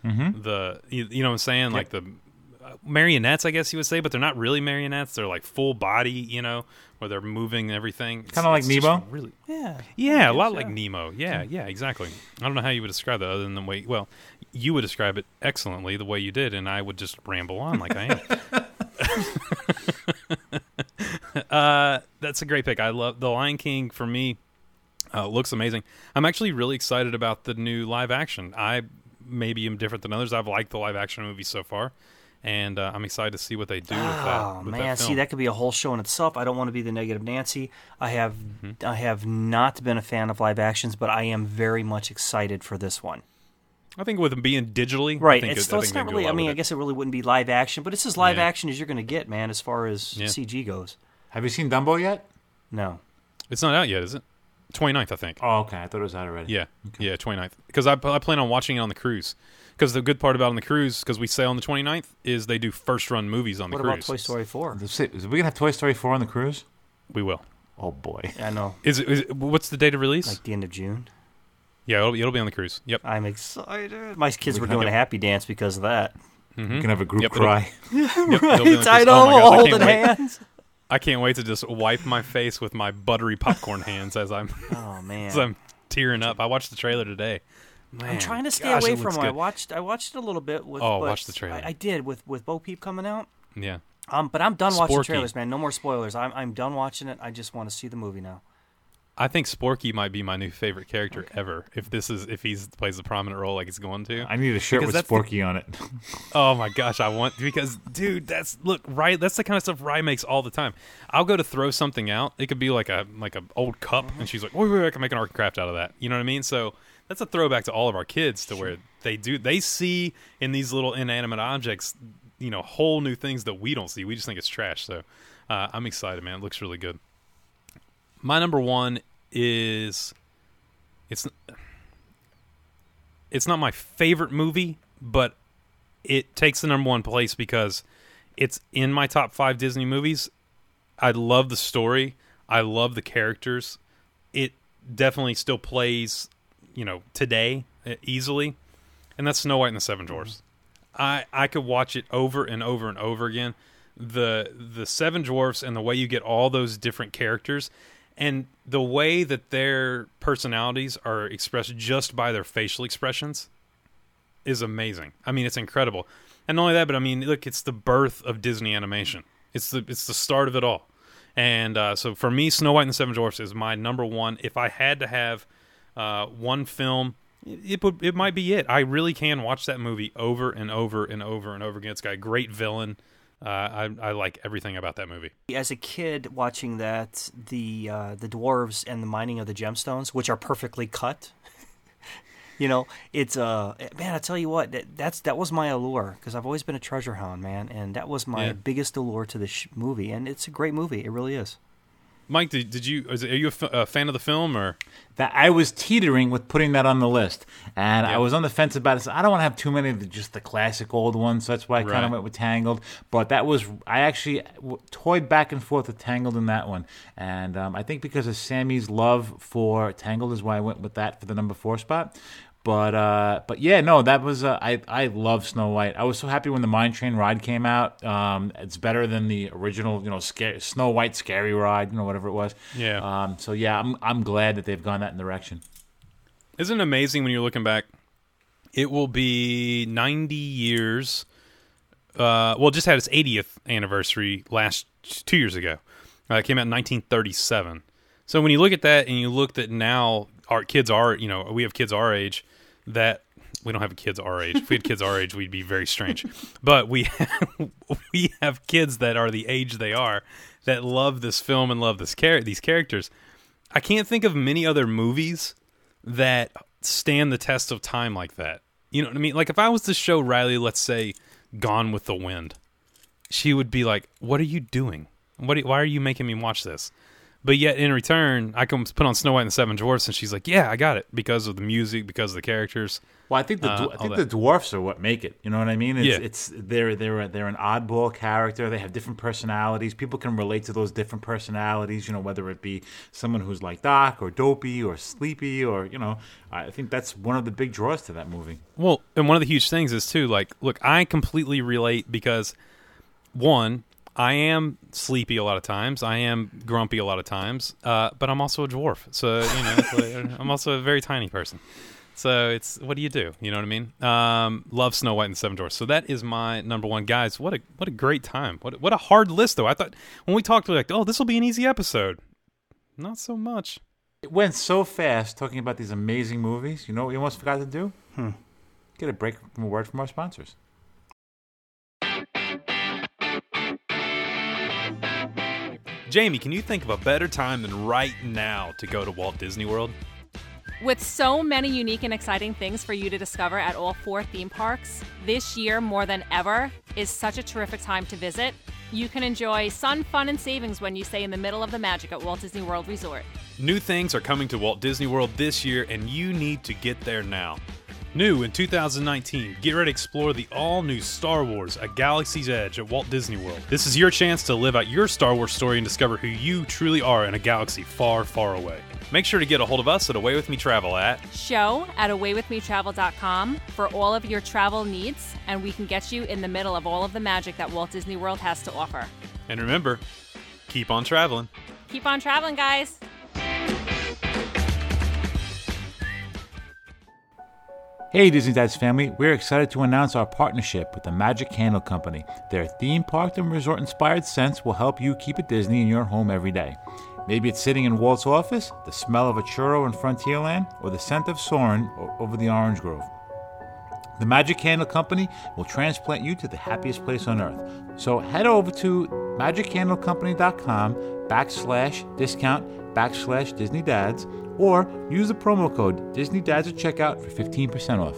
Mm-hmm. the you, you know what I'm saying like the marionettes I guess you would say but they're not really marionettes they're like full body you know where they're moving everything Kinda like it's Nemo? really Yeah. yeah, a lot like Nemo. Yeah, yeah, exactly. I don't know how you would describe that other than the way. Well, you would describe it excellently the way you did, and I would just ramble on like I am. (laughs) (laughs) uh, that's a great pick. I love the Lion King. For me, uh, looks amazing. I'm actually really excited about the new live action. I maybe am different than others. I've liked the live action movie so far, and uh, I'm excited to see what they do with that. Oh with man, that see that could be a whole show in itself. I don't want to be the negative Nancy. I have Mm-hmm. I have not been a fan of live actions, but I am very much excited for this one. I think with them being digitally, I Right. think It's, it- so I it's think they not can do a really. I mean, I guess it really wouldn't be live action, but it's as live Yeah. action as you're going to get, man, as far as Yeah. CG goes. Have you seen Dumbo yet? No. It's not out yet, is it? 29th, I think. Oh, okay. I thought it was out already. Yeah, yeah, 29th. Because I, I plan on watching it on the cruise. Because the good part about on the cruise, because we sail on the 29th, is they do first run movies on the cruise. What cruise. about Toy Story 4? Is it- is we gonna have Toy Story four on the cruise? We will. Oh boy. I know. Is it, is it? What's the date of release? Like the end of June. yeah, it'll, it'll be on the cruise. Yep. I'm excited. My kids We were can- doing a happy dance because of that. Mm-hmm. We can have a group Yep, it'll- cry. (laughs) Yep, it'll be on the (laughs) cruise. Oh I Oh know, my gosh, I holding can't wait. hands. I can't wait to just wipe my face with my buttery popcorn hands as I'm Oh man. (laughs) as I'm tearing up. I watched the trailer today. I'm trying to stay gosh, away from it. them. I watched I watched it a little bit with Oh, but watch the trailer. I, I did with with Bo Peep coming out. Yeah. Um, but I'm done watching trailers, man. No more spoilers. I'm I'm done watching it. I just want to see the movie now. I think Sporky might be my new favorite character ever. If this is if he's plays a prominent role like he's going to. I need a shirt Because with that's the- Sporky on it. (laughs) Oh my gosh, I want because dude, that's look right. That's the kind of stuff Rye makes all the time. I'll go to throw something out. It could be like a like a old cup, and she's like, "Wait, wait, wait, I can make an art craft out of that." You know what I mean? So that's a throwback to all of our kids to where they do they see in these little inanimate objects, you know, whole new things that we don't see. We just think it's trash. So uh, I'm excited, man. It looks really good. My number one is it's it's not my favorite movie, but it takes the number one place because it's in my top five Disney movies. I love the story. I love the characters. It definitely still plays, you know, today uh, easily, and that's Snow White and the Seven Dwarfs. I I could watch it over and over and over again. The the Seven Dwarfs and the way you get all those different characters and the way that their personalities are expressed just by their facial expressions is amazing. I mean, it's incredible. And not only that, but I mean, look, it's the birth of Disney animation. It's the it's the start of it all. And uh, so for me, Snow White and the Seven Dwarfs is my number one. If I had to have uh, one film, it, it would it might be it. I really can watch that movie over and over and over and over again. It's got a great villain. Uh, I I like everything about that movie. As a kid watching that, the uh, the dwarves and the mining of the gemstones, which are perfectly cut. (laughs) you know, it's uh man, I tell you what, that, that's that was my allure because I've always been a treasure hound, man, and that was my Yeah. biggest allure to the sh- movie, and it's a great movie. It really is. Mike, did, did you? Is, are you a, f- a fan of the film or? that I was teetering with putting that on the list, and I was on the fence about it. So I don't want to have too many of the, just the classic old ones. So that's why I kind of went with Tangled. But that was I actually toyed back and forth with Tangled in that one, and um, I think because of Sammy's love for Tangled is why I went with that for the number four spot. But uh, but yeah, no, that was uh, I I love Snow White. I was so happy when the Mine Train ride came out. Um, it's better than the original, you know, scare, Snow White scary ride, you know, whatever it was. Yeah. Um, so yeah, I'm I'm glad that they've gone that direction. Isn't it amazing when you're looking back? It will be 90 years. Uh, well, it just had its 80th anniversary last two years ago. Uh, it came out in 1937. So when you look at that and you look that now our kids are, you know, we have kids our age that we don't have kids our age. If we had kids our age, we'd be very strange. But we (laughs) we have kids that are the age they are that love this film and love this char- these characters. I can't think of many other movies that stand the test of time like that. You know what I mean? Like if I was to show Riley, let's say, Gone with the Wind, she would be like, "What are you doing? What? Are, why are you making me watch this?" But yet, in return, I can put on Snow White and the Seven Dwarfs, and she's like, "Yeah, I got it because of the music, because of the characters." Well, I think the Uh, I think the dwarfs are what make it. You know what I mean? It's, Yeah. it's they're they're they're an oddball character. They have different personalities. People can relate to those different personalities. You know, whether it be someone who's like Doc or Dopey or Sleepy or you know, I think that's one of the big draws to that movie. Well, and one of the huge things is too, like, look, I completely relate because one, I am sleepy a lot of times. I am grumpy a lot of times, uh, but I'm also a dwarf. So you know, like- (laughs) I'm also a very tiny person. So it's what do you do? You know what I mean? Um, love Snow White and the Seven Dwarfs. So that is my number one, guys. What a what a great time. What what a hard list though. I thought when we talked, we were like, oh, this will be an easy episode. Not so much. It went so fast talking about these amazing movies. You know what we almost forgot to do? Hmm. Get a break from a word from our sponsors. Jamie, can you think of a better time than right now to go to Walt Disney World? With so many unique and exciting things for you to discover at all four theme parks, this year more than ever is such a terrific time to visit. You can enjoy sun, fun, and savings when you stay in the middle of the magic at Walt Disney World Resort. New things are coming to Walt Disney World this year, and you need to get there now. New in 2019, get ready to explore the all new Star Wars A Galaxy's Edge at Walt Disney World. This is your chance to live out your Star Wars story and discover who you truly are in a galaxy far, far away. Make sure to get a hold of us at Away With Me Travel at Show at awaywithmetravel.com for all of your travel needs, and we can get you in the middle of all of the magic that Walt Disney World has to offer. And remember, keep on traveling. Keep on traveling, guys. Hey, Disney Dads family, we're excited to announce our partnership with the Magic Candle Company. Their theme park and resort inspired scents will help you keep it Disney in your home every day. Maybe it's sitting in Walt's office, the smell of a churro in Frontierland, or the scent of Soarin' over the orange grove. The Magic Candle Company will transplant you to the happiest place on earth. So head over to magiccandlecompany.com backslash discount backslash Disney Dads or use the promo code Disney Dads at checkout for 15% off.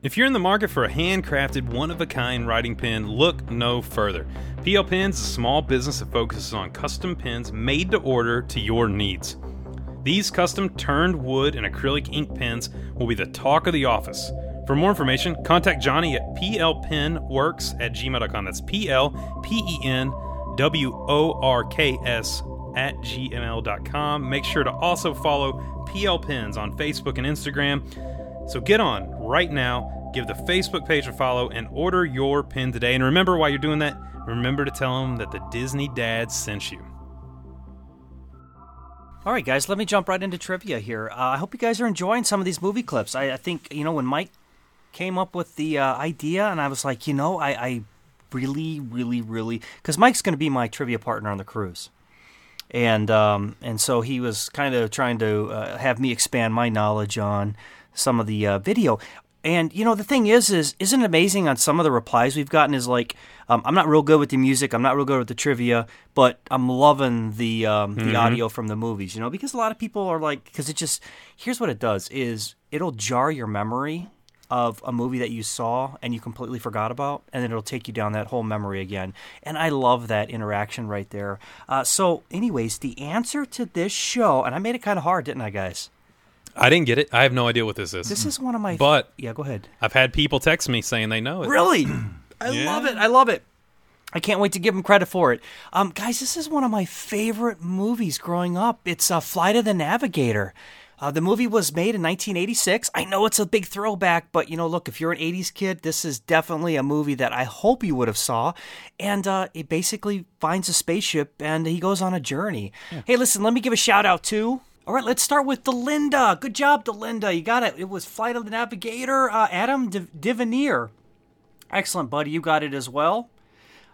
If you're in the market for a handcrafted, one of a kind writing pen, look no further. PL Pens is a small business that focuses on custom pens made to order to your needs. These custom turned wood and acrylic ink pens will be the talk of the office. For more information, contact Johnny at plpenworks at gmail.com. That's P L P E N W O R K S at gmail.com. Make sure to also follow PL Pens on Facebook and Instagram. So get on right now, give the Facebook page a follow, and order your pin today. And remember, while you're doing that, remember to tell them that the Disney Dad sent you. All right, guys, let me jump right into trivia here. Uh, I hope you guys are enjoying some of these movie clips. I, I think, you know, when Mike came up with the uh, idea, and I was like, you know, I, I really, really, really, because Mike's going to be my trivia partner on the cruise. And um, and so he was kind of trying to uh, have me expand my knowledge on some of the uh, video. And you know the thing is, is isn't it amazing on some of the replies we've gotten is like, um, I'm not real good with the music, I'm not real good with the trivia, but I'm loving the um, the audio from the movies. You know, because a lot of people are like, because it just here's what it does is it'll jar your memory of a movie that you saw and you completely forgot about, and then it'll take you down that whole memory again. And I love that interaction right there. Uh, so, anyways, the answer to this show, and I made it kind of hard, didn't I, guys? I didn't get it. I have no idea what this is. This is one of my. But- yeah, go ahead. I've had people text me saying they know it. Really? (clears throat) I Yeah. love it. I love it. I can't wait to give them credit for it. Um, guys, this is one of my favorite movies growing up. It's uh, Flight of the Navigator. Uh, the movie was made in 1986. I know it's a big throwback, but you know, look, if you're an 80s kid, this is definitely a movie that I hope you would have saw. And uh, it basically finds a spaceship and he goes on a journey. Hey, listen, let me give a shout out to. All right, let's start with Delinda. Good job, Delinda. You got it. It was Flight of the Navigator. Uh, Adam Div- Divinier. Excellent, buddy. You got it as well.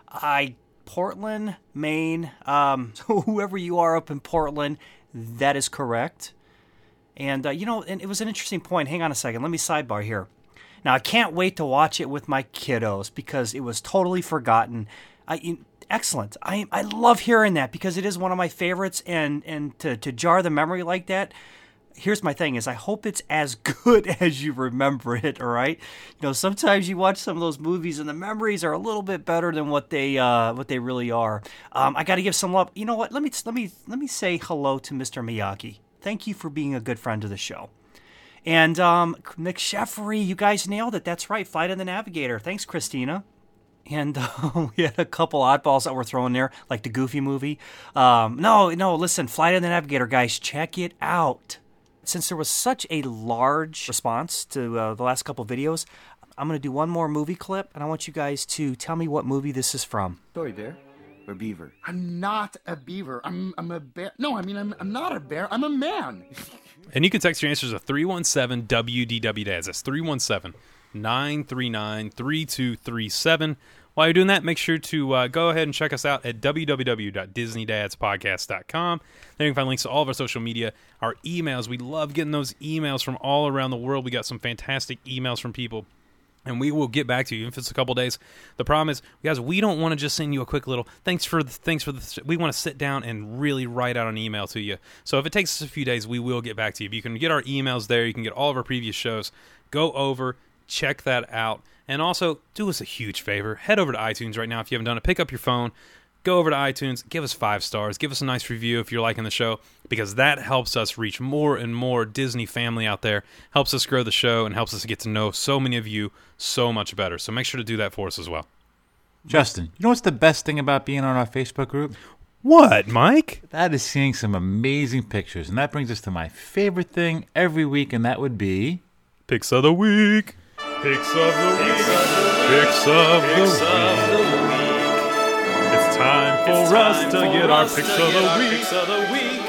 I Portland, Maine. Um, so (laughs) whoever you are up in Portland, that is correct. And uh, you know, and it was an interesting point. Hang on a second. Let me sidebar here. Now I can't wait to watch it with my kiddos because it was totally forgotten. I, excellent. I I love hearing that because it is one of my favorites, and and to to jar the memory like that. Here's my thing: is I hope it's as (laughs) good as you remember it. All right, you know sometimes you watch some of those movies and the memories are a little bit better than what they uh, what they really are. Um, I got to give some love. You know what? Let me let me let me say hello to Mr. Miyagi. Thank you for being a good friend of the show. And um, McSheffery, you guys nailed it. That's right, Flight of the Navigator. Thanks, Christina and (laughs) uh, we had a couple oddballs that were thrown there, like the Goofy movie. Um, no, no, listen, Flight of the Navigator, guys, check it out. Since there was such a large response to uh, the last couple videos, I'm going to do one more movie clip, and I want you guys to tell me what movie this is from. Story bear or beaver? I'm not a beaver. I'm I'm a bear. No, I mean I'm I'm not a bear. I'm a man. And you can text your answers to 317 WDW Dads. That's 317 939 3237. While you're doing that, make sure to uh, go ahead and check us out at www.disneydadspodcast.com. There you can find links to all of our social media, our emails. We love getting those emails from all around the world. We got some fantastic emails from people and we will get back to you if it's a couple days. The problem is, guys, we don't want to just send you a quick little thanks for the, thanks for the. We want to sit down and really write out an email to you. So if it takes us a few days, we will get back to you. You can get our emails there. You can get all of our previous shows. Go over, check that out, and also do us a huge favor. Head over to iTunes right now if you haven't done it. Pick up your phone. Go over to iTunes, give us five stars, give us a nice review if you're liking the show, because that helps us reach more and more Disney family out there, helps us grow the show, and helps us get to know so many of you so much better. So make sure to do that for us as well. Justin, you know what's the best thing about being on our Facebook group? What, Mike? That is seeing some amazing pictures. And that brings us to my favorite thing every week, and that would be. Picks of the week. Picks of the week. Picks of the week. It's time for us to get our picks of the week.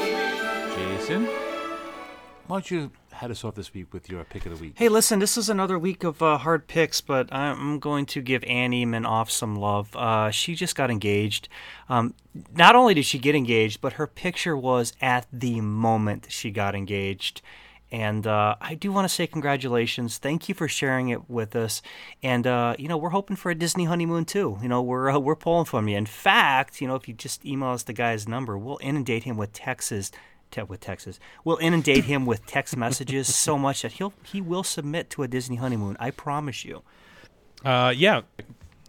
Jason, why don't you head us off this week with your pick of the week? Hey, listen, this is another week of uh, hard picks, but I'm going to give Annie Minoff some love. Uh, she just got engaged. Um, not only did she get engaged, but her picture was at the moment she got engaged. And uh, I do want to say congratulations. Thank you for sharing it with us. And uh, you know, we're hoping for a Disney honeymoon too. You know, we're uh, we're pulling from you. In fact, you know, if you just email us the guy's number, we'll inundate him with Texas. Te- with Texas, we'll inundate him with text messages so much that he'll he will submit to a Disney honeymoon. I promise you. Uh, yeah.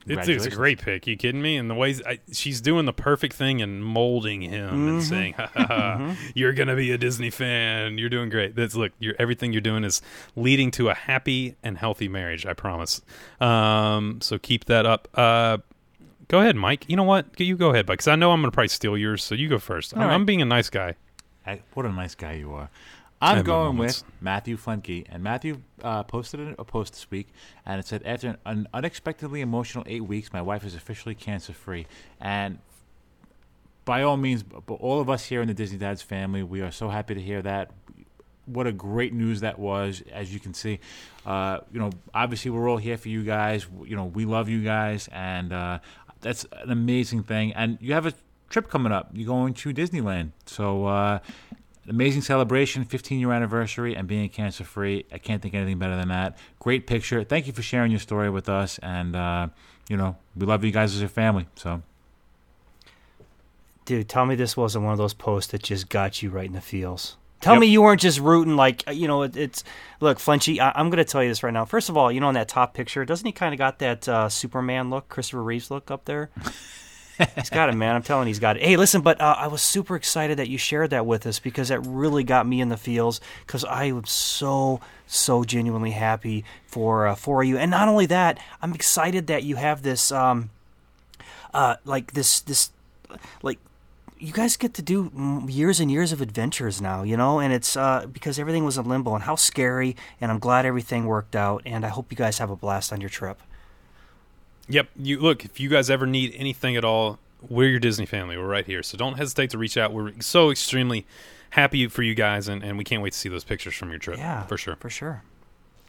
It's, it's a great pick. You kidding me? And the ways I, she's doing the perfect thing and molding him and saying, ha, ha, ha, "You're gonna be a Disney fan. You're doing great." That's look. You're, everything you're doing is leading to a happy and healthy marriage. I promise. Um, so keep that up. Uh, go ahead, Mike. You know what? You go ahead, because I know I'm gonna probably steal yours. So you go first. I'm, right. I'm being a nice guy. I, what a nice guy you are. I'm going moments. with Matthew Flenke, and Matthew uh, posted a- post this week, and it said, "After an unexpectedly emotional eight weeks, my wife is officially cancer-free." And by all means, all of us here in the Disney Dads family, we are so happy to hear that. What a great news that was! As you can see, uh, you know, obviously we're all here for you guys. You know, we love you guys, and uh, that's an amazing thing. And you have a trip coming up. You're going to Disneyland, so. Amazing celebration, 15 year anniversary, and being cancer free. I can't think anything better than that. Great picture. Thank you for sharing your story with us, and uh, you know we love you guys as a family. So Dude, tell me this wasn't one of those posts that just got you right in the feels. Tell Yep. me you weren't just rooting like uh, you know. It, it's look, Flinchy. I, I'm going to tell you this right now. First of all, you know, in that top picture, doesn't he kind of got that uh, Superman look, Christopher Reeves look up there? (laughs) he's got it, man. I'm telling you, he's got it. Hey, listen, but uh, I was super excited that you shared that with us because that really got me in the feels because I am so so genuinely happy for uh, for you, and not only that, I'm excited that you have this um uh like this this like you guys get to do years and years of adventures now, you know, and it's uh, because everything was in limbo and how scary. And I'm glad everything worked out, and I hope you guys have a blast on your trip. Yep. You look. If you guys ever need anything at all, we're your Disney family. We're right here. So don't hesitate to reach out. We're so extremely happy for you guys, and, and we can't wait to see those pictures from your trip. Yeah, for sure. for sure.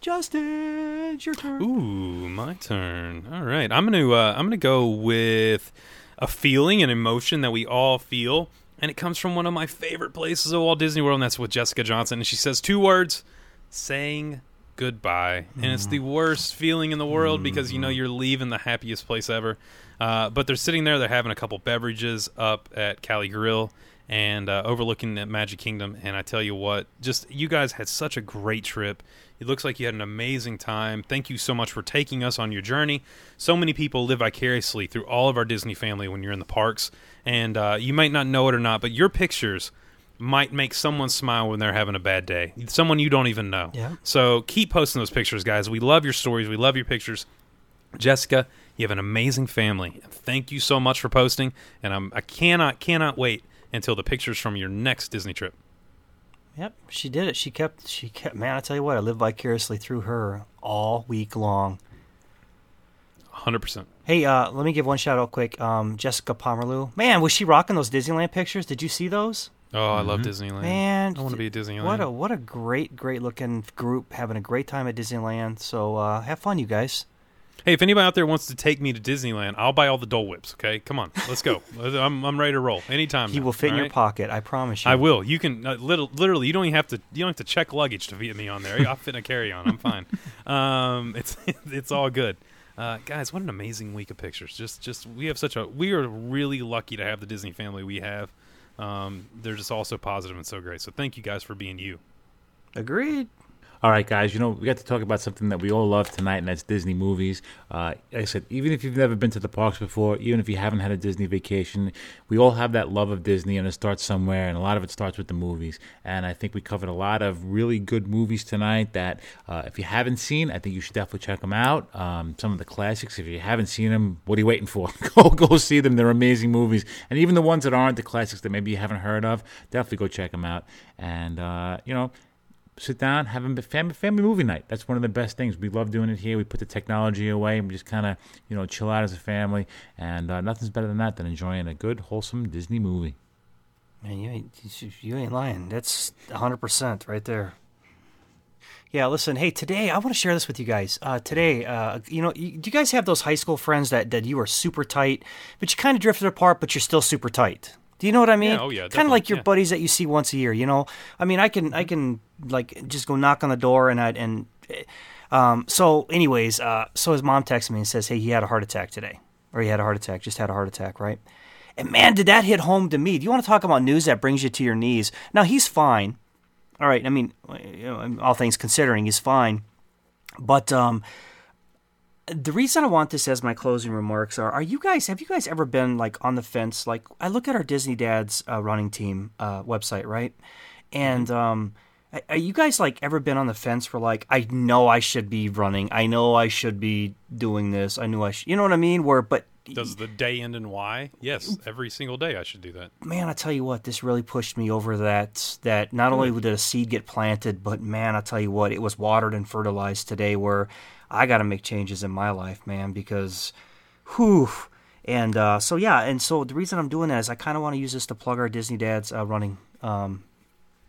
Justin, it's your turn. Ooh, my turn. All right, I'm gonna uh, I'm gonna go with a feeling and emotion that we all feel and it comes from one of my favorite places of Walt Disney World, and that's with Jessica Johnson. And she says two words, saying goodbye. And it's the worst feeling in the world because you know you're leaving the happiest place ever. Uh, but they're sitting there, they're having a couple beverages up at Cali Grill and uh, overlooking the Magic Kingdom. And I tell you what, just you guys had such a great trip. It looks like you had an amazing time. Thank you so much for taking us on your journey. So many people live vicariously through all of our Disney family when you're in the parks. And uh, you might not know it or not, but your pictures might make someone smile when they're having a bad day. Someone you don't even know. Yeah. So keep posting those pictures, guys. We love your stories. We love your pictures. Jessica, you have an amazing family. Thank you so much for posting, and I'm, I cannot cannot wait until the pictures from your next Disney trip. Yep, she did it. She kept. She kept. Man, I tell you what, I lived vicariously through her all week long. Hundred percent. Hey, uh, let me give one shout out quick. Um, Jessica Pomerleau. Man, was she rocking those Disneyland pictures? Did you see those? Oh, I love Disneyland. Man, I want to be at Disneyland. What a what a great great looking group having a great time at Disneyland. So uh, have fun, you guys. Hey, if anybody out there wants to take me to Disneyland, I'll buy all the Dole Whips. Okay, come on, let's go. (laughs) I'm I'm ready to roll anytime. He now, will fit in all your right? pocket. I promise you. I will. You can uh, little, literally. You don't even have to. You don't have to check luggage to fit me on there. I'll fit in a carry on. I'm (laughs) fine. Um, it's (laughs) it's all good. Uh, guys, what an amazing week of pictures. Just just we have such a. We are really lucky to have the Disney family we have. Um, they're just all so positive and so great. So thank you guys for being you. Agreed. All right, guys. You know, we got to talk about something that we all love tonight, and that's Disney movies. Uh, like I said, even if you've never been to the parks before, even if you haven't had a Disney vacation, we all have that love of Disney, and it starts somewhere, and a lot of it starts with the movies. And I think we covered a lot of really good movies tonight that, uh, if you haven't seen, I think you should definitely check them out. Um, some of the classics, if you haven't seen them, what are you waiting for? (laughs) go go see them. They're amazing movies, and even the ones that aren't the classics that maybe you haven't heard of, definitely go check them out. And uh, you know sit down, have a family family movie night. That's one of the best things. We love doing it here. We put the technology away and we just kind of you know chill out as a family. And uh, nothing's better than that than enjoying a good wholesome Disney movie. Man, you ain't you- ain't lying. That's hundred percent right there. Yeah, listen. Hey, today I want to share this with you guys. Uh, today, uh, you know, you, do you guys have those high school friends that that you are super tight, but you kind of drifted apart, but you're still super tight? Do you know what I mean? Yeah, oh, yeah, Kind of like your yeah. buddies that you see once a year. You know, I mean, I can I can like just go knock on the door and I and um. So, anyways, uh, so his mom texts me and says, "Hey, he had a heart attack today, or he had a heart attack, just had a heart attack, right?" And man, did that hit home to me. Do you want to talk about news that brings you to your knees? Now he's fine. All right. I mean, you know, all things considering, he's fine. But um, the reason I want this as my closing remarks are: Are you guys? Have you guys ever been like on the fence? Like I look at our Disney Dads uh, running team uh, website, right? And um, are you guys like ever been on the fence for like I know I should be running, I know I should be doing this, I knew I should, you know what I mean? Where but Does the day end in Y? Yes, every single day I should do that. man, I tell you what, this really pushed me over that. That not only did a seed get planted, but man, I tell you what, it was watered and fertilized today. Where I got to make changes in my life, man, because, whew. And uh, so yeah, and so the reason I'm doing that is I kind of want to use this to plug our Disney Dads uh, running. Um,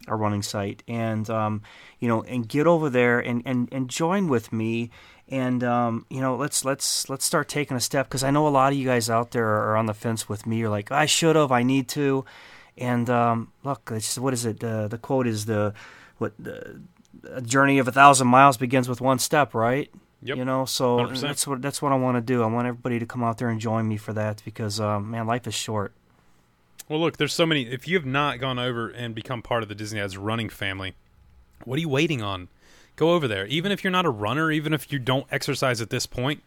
our running site. And um, you know and get over there and, and, and join with me. And um, you know let's let's let's start taking a step because I know a lot of you guys out there are on the fence with me. You're like I should have I need to. And um, look it's, what is it? Uh, the quote is the what the a journey of a thousand miles begins with one step right Yep. you know so 100%. that's what that's what I want to do I want everybody to come out there and join me for that because um, man life is short Well, look, there's so many. If you have not gone over and become part of the Disney Dads running family, what are you waiting on? Go over there. Even if you're not a runner, even if you don't exercise at this point,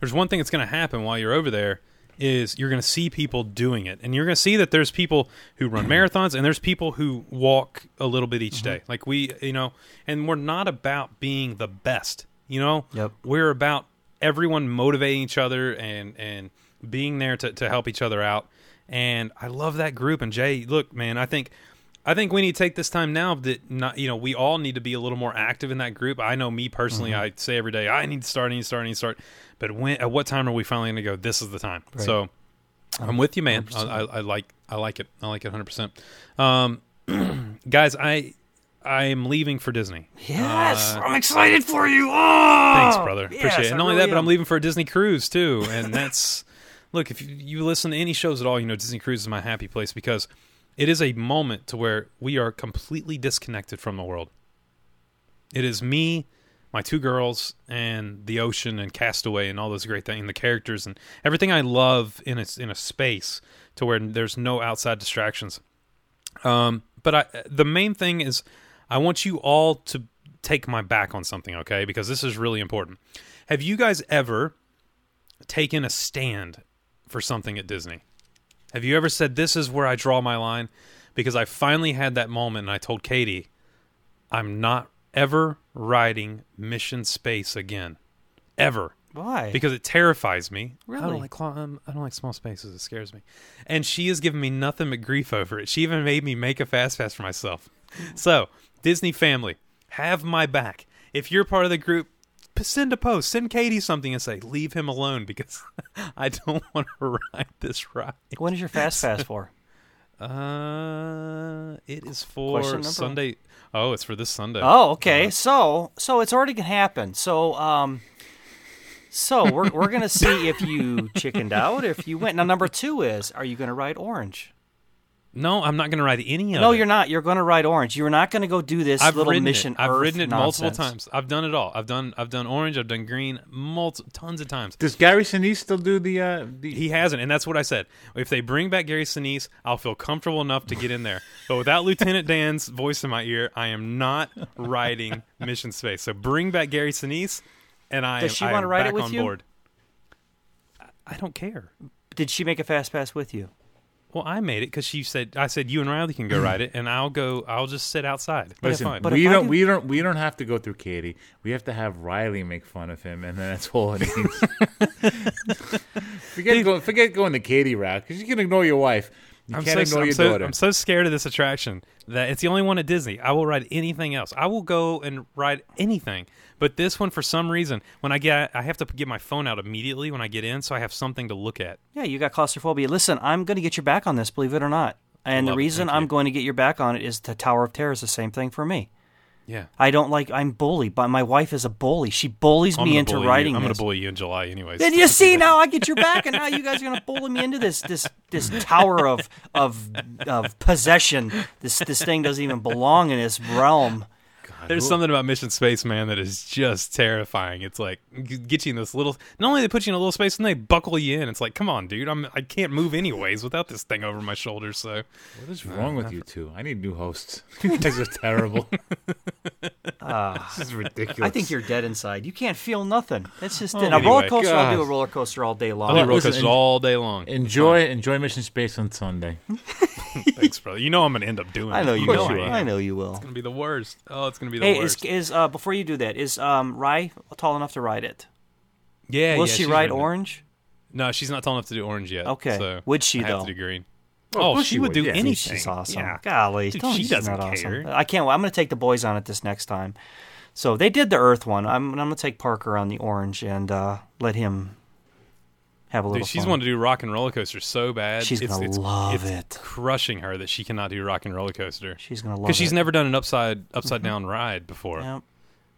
there's one thing that's going to happen while you're over there is you're going to see people doing it, and you're going to see that there's people who run (clears throat) marathons and there's people who walk a little bit each day. Like we, you know, and we're not about being the best. You know, Yep. we're about everyone motivating each other and and being there to, to help each other out. And I love that group. And Jay, look, man, I think I think we need to take this time now that not you know we all need to be a little more active in that group. I know me personally, I say every day I need to start, I need to start, I need to start. But when at what time are we finally going to go? This is the time. So I'm with you, man. I, I, I like I like it. I like it 100. percent um, (clears throat) Guys, I I am leaving for Disney. yes Uh, I'm excited for you oh Thanks, brother. yes, Appreciate it. And not only really that, but. I'm leaving for a Disney cruise too. And that's (laughs) look, if you, you listen to any shows at all, you know Disney Cruise is my happy place because It is a moment to where we are completely disconnected from the world. It is me, my two girls, and the ocean and Castaway and all those great things, and the characters and everything I love in a, in a space to where there's no outside distractions. Um, but I, the main thing is, I want you all to take my back on something, okay? Because this is really important. Have you guys ever taken a stand for something at Disney? Have you ever said, This is where I draw my line? Because I finally had that moment and I told Katie, I'm not ever riding Mission Space again. Ever. Why? Because it terrifies me. I Really? don't like um, I don't like small spaces. It scares me. And she has given me nothing but grief over it. She even made me make a fast pass for myself. So Disney family, have my back. If you're part of the group, send a post. Send Katie something and say, leave him alone (laughs) because I don't want to ride this ride. When is your fast pass for? (laughs) Uh, it is for Sunday. Oh, it's for this Sunday. Oh, okay. So, so it's already gonna happen. So, um, so we're we're gonna see if you (laughs) chickened out, if you went. Now, number two is, are you gonna ride orange? No, I'm not going to ride any of No, it. you're not. You're gonna ride orange. You're not gonna go do this I've little mission. It. I've Earth ridden it multiple times. I've done it all. I've done I've done orange. I've done green, multi, tons of times. Does Gary Sinise still do the? Uh, the He hasn't, and that's what I said. If they bring back Gary Sinise, I'll feel comfortable enough to get in there. But without Lieutenant (laughs) Dan's voice in my ear, I am not riding Mission Space. So bring back Gary Sinise, and I Does she wanna ride it with on you? board. I- I don't care. Did she make a fast pass with you? Well, I made it because she said I said you and Riley can go ride it, and I'll go. I'll just sit outside. Listen, fine. but we don't, do- we don't, we don't have to go through Katie. We have to have Riley make fun of him, and then that's all it needs. (laughs) forget, go, forget going the Katie route because you can ignore your wife. You I'm can't so, ignore I'm your so- daughter. I'm so scared of this attraction that it's the only one at Disney. I will ride anything else. I will go and ride anything. But this one, for some reason, when I get, I have to get my phone out immediately when I get in, so I have something to look at. Yeah, you got claustrophobia. Listen, I'm going to get your back on this, believe it or not. And the it. reason I'm you. going to get your back on it is the Tower of Terror is the same thing for me. Yeah, I don't like. I'm bullied, but my wife is a bully. She bullies I'm me into bully riding You. I'm going to bully you in July, anyways. Then you see now I get your (laughs) back, and now you guys are going to bully me into this this this tower of of of possession. This this thing doesn't even belong in this realm. There's something about Mission Space, man, that is just terrifying. It's like get you in this little. Not only they put you in a little space, and they buckle you in. It's like, come on, dude, I'm I can't move anyways without this thing over my shoulders. So what is wrong with you two? I need new hosts. (laughs) You guys are terrible. (laughs) Ah. (laughs) this is ridiculous. I think you're dead inside. You can't feel nothing. That's just Oh, it. A roller coaster. I'll do a roller coaster all day long. I'll do roller listen, coasters all day long. enjoy enjoy Mission Space on Sunday. Thanks, brother. You know I'm going to end up doing. I know it. you course will. you are. I know you will. It's gonna be the worst. Oh, it's gonna be the Hey, is, worst. is uh before you do that, is um Rye tall enough to ride it? yeah, Will yeah, she ride ridden it. orange? No, she's not tall enough to do orange yet. Okay. So Would she, I have though? to do green. Oh, Oh, she she would would, do yeah. anything. She's awesome. Yeah. Golly, Dude, don't- she doesn't not awesome. care. I can't. wait. I'm going to take the boys on it this next time. So they did the Earth one. I'm, I'm going to take Parker on the orange and uh, let him have a little. Dude, she's fun. wanted to do Rock 'n' Roller Coaster so bad. She's it's, gonna it's, love it's it. Crushing her that she cannot do Rock 'n' Roller Coaster. She's to love because she's never done an upside upside mm-hmm. down ride before. Yep.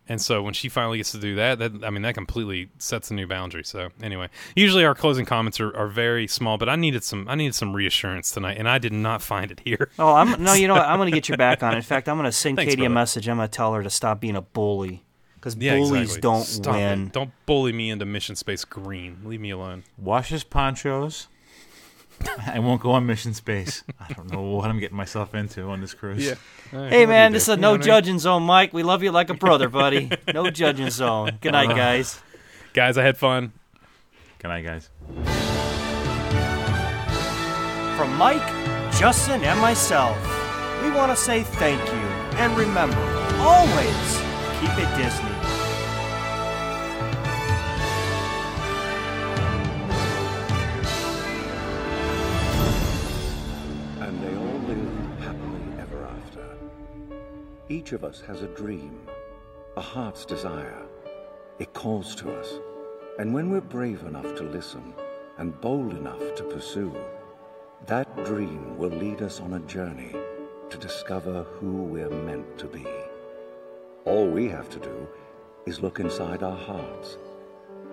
And so when she finally gets to do that, that I mean that completely sets a new boundary. So anyway, usually our closing comments are, are very small, but I needed some I needed some reassurance tonight, and I did not find it here. Oh, I'm no. You know (laughs) what? I'm going to get your back on. In fact, I'm going to send Thanks, Katie a message. I'm going to tell her to stop being a bully because Yeah, bullies exactly. don't Stop win. It. Don't bully me into Mission Space Green. Leave me alone. Wash his ponchos. (laughs) I won't go on Mission Space. I don't know what I'm getting myself into on this cruise. Hey man, this is a no what I mean? judging zone, Mike. We love you like a brother, buddy. (laughs) no judging zone. Good night, uh, guys. Guys, I had fun. Good night, guys. From Mike, Justin, and myself, we want to say thank you. And remember, always keep it Disney. And they all lived happily ever after. Each of us has a dream, a heart's desire. It calls to us. And when we're brave enough to listen and bold enough to pursue, that dream will lead us on a journey to discover who we're meant to be. All we have to do is look inside our hearts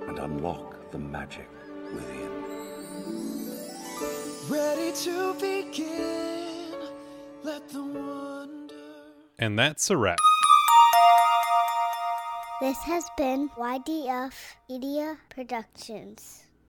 and unlock the magic within. Ready to begin. Let the wonder. And that's a wrap. This has been YDF Media Productions.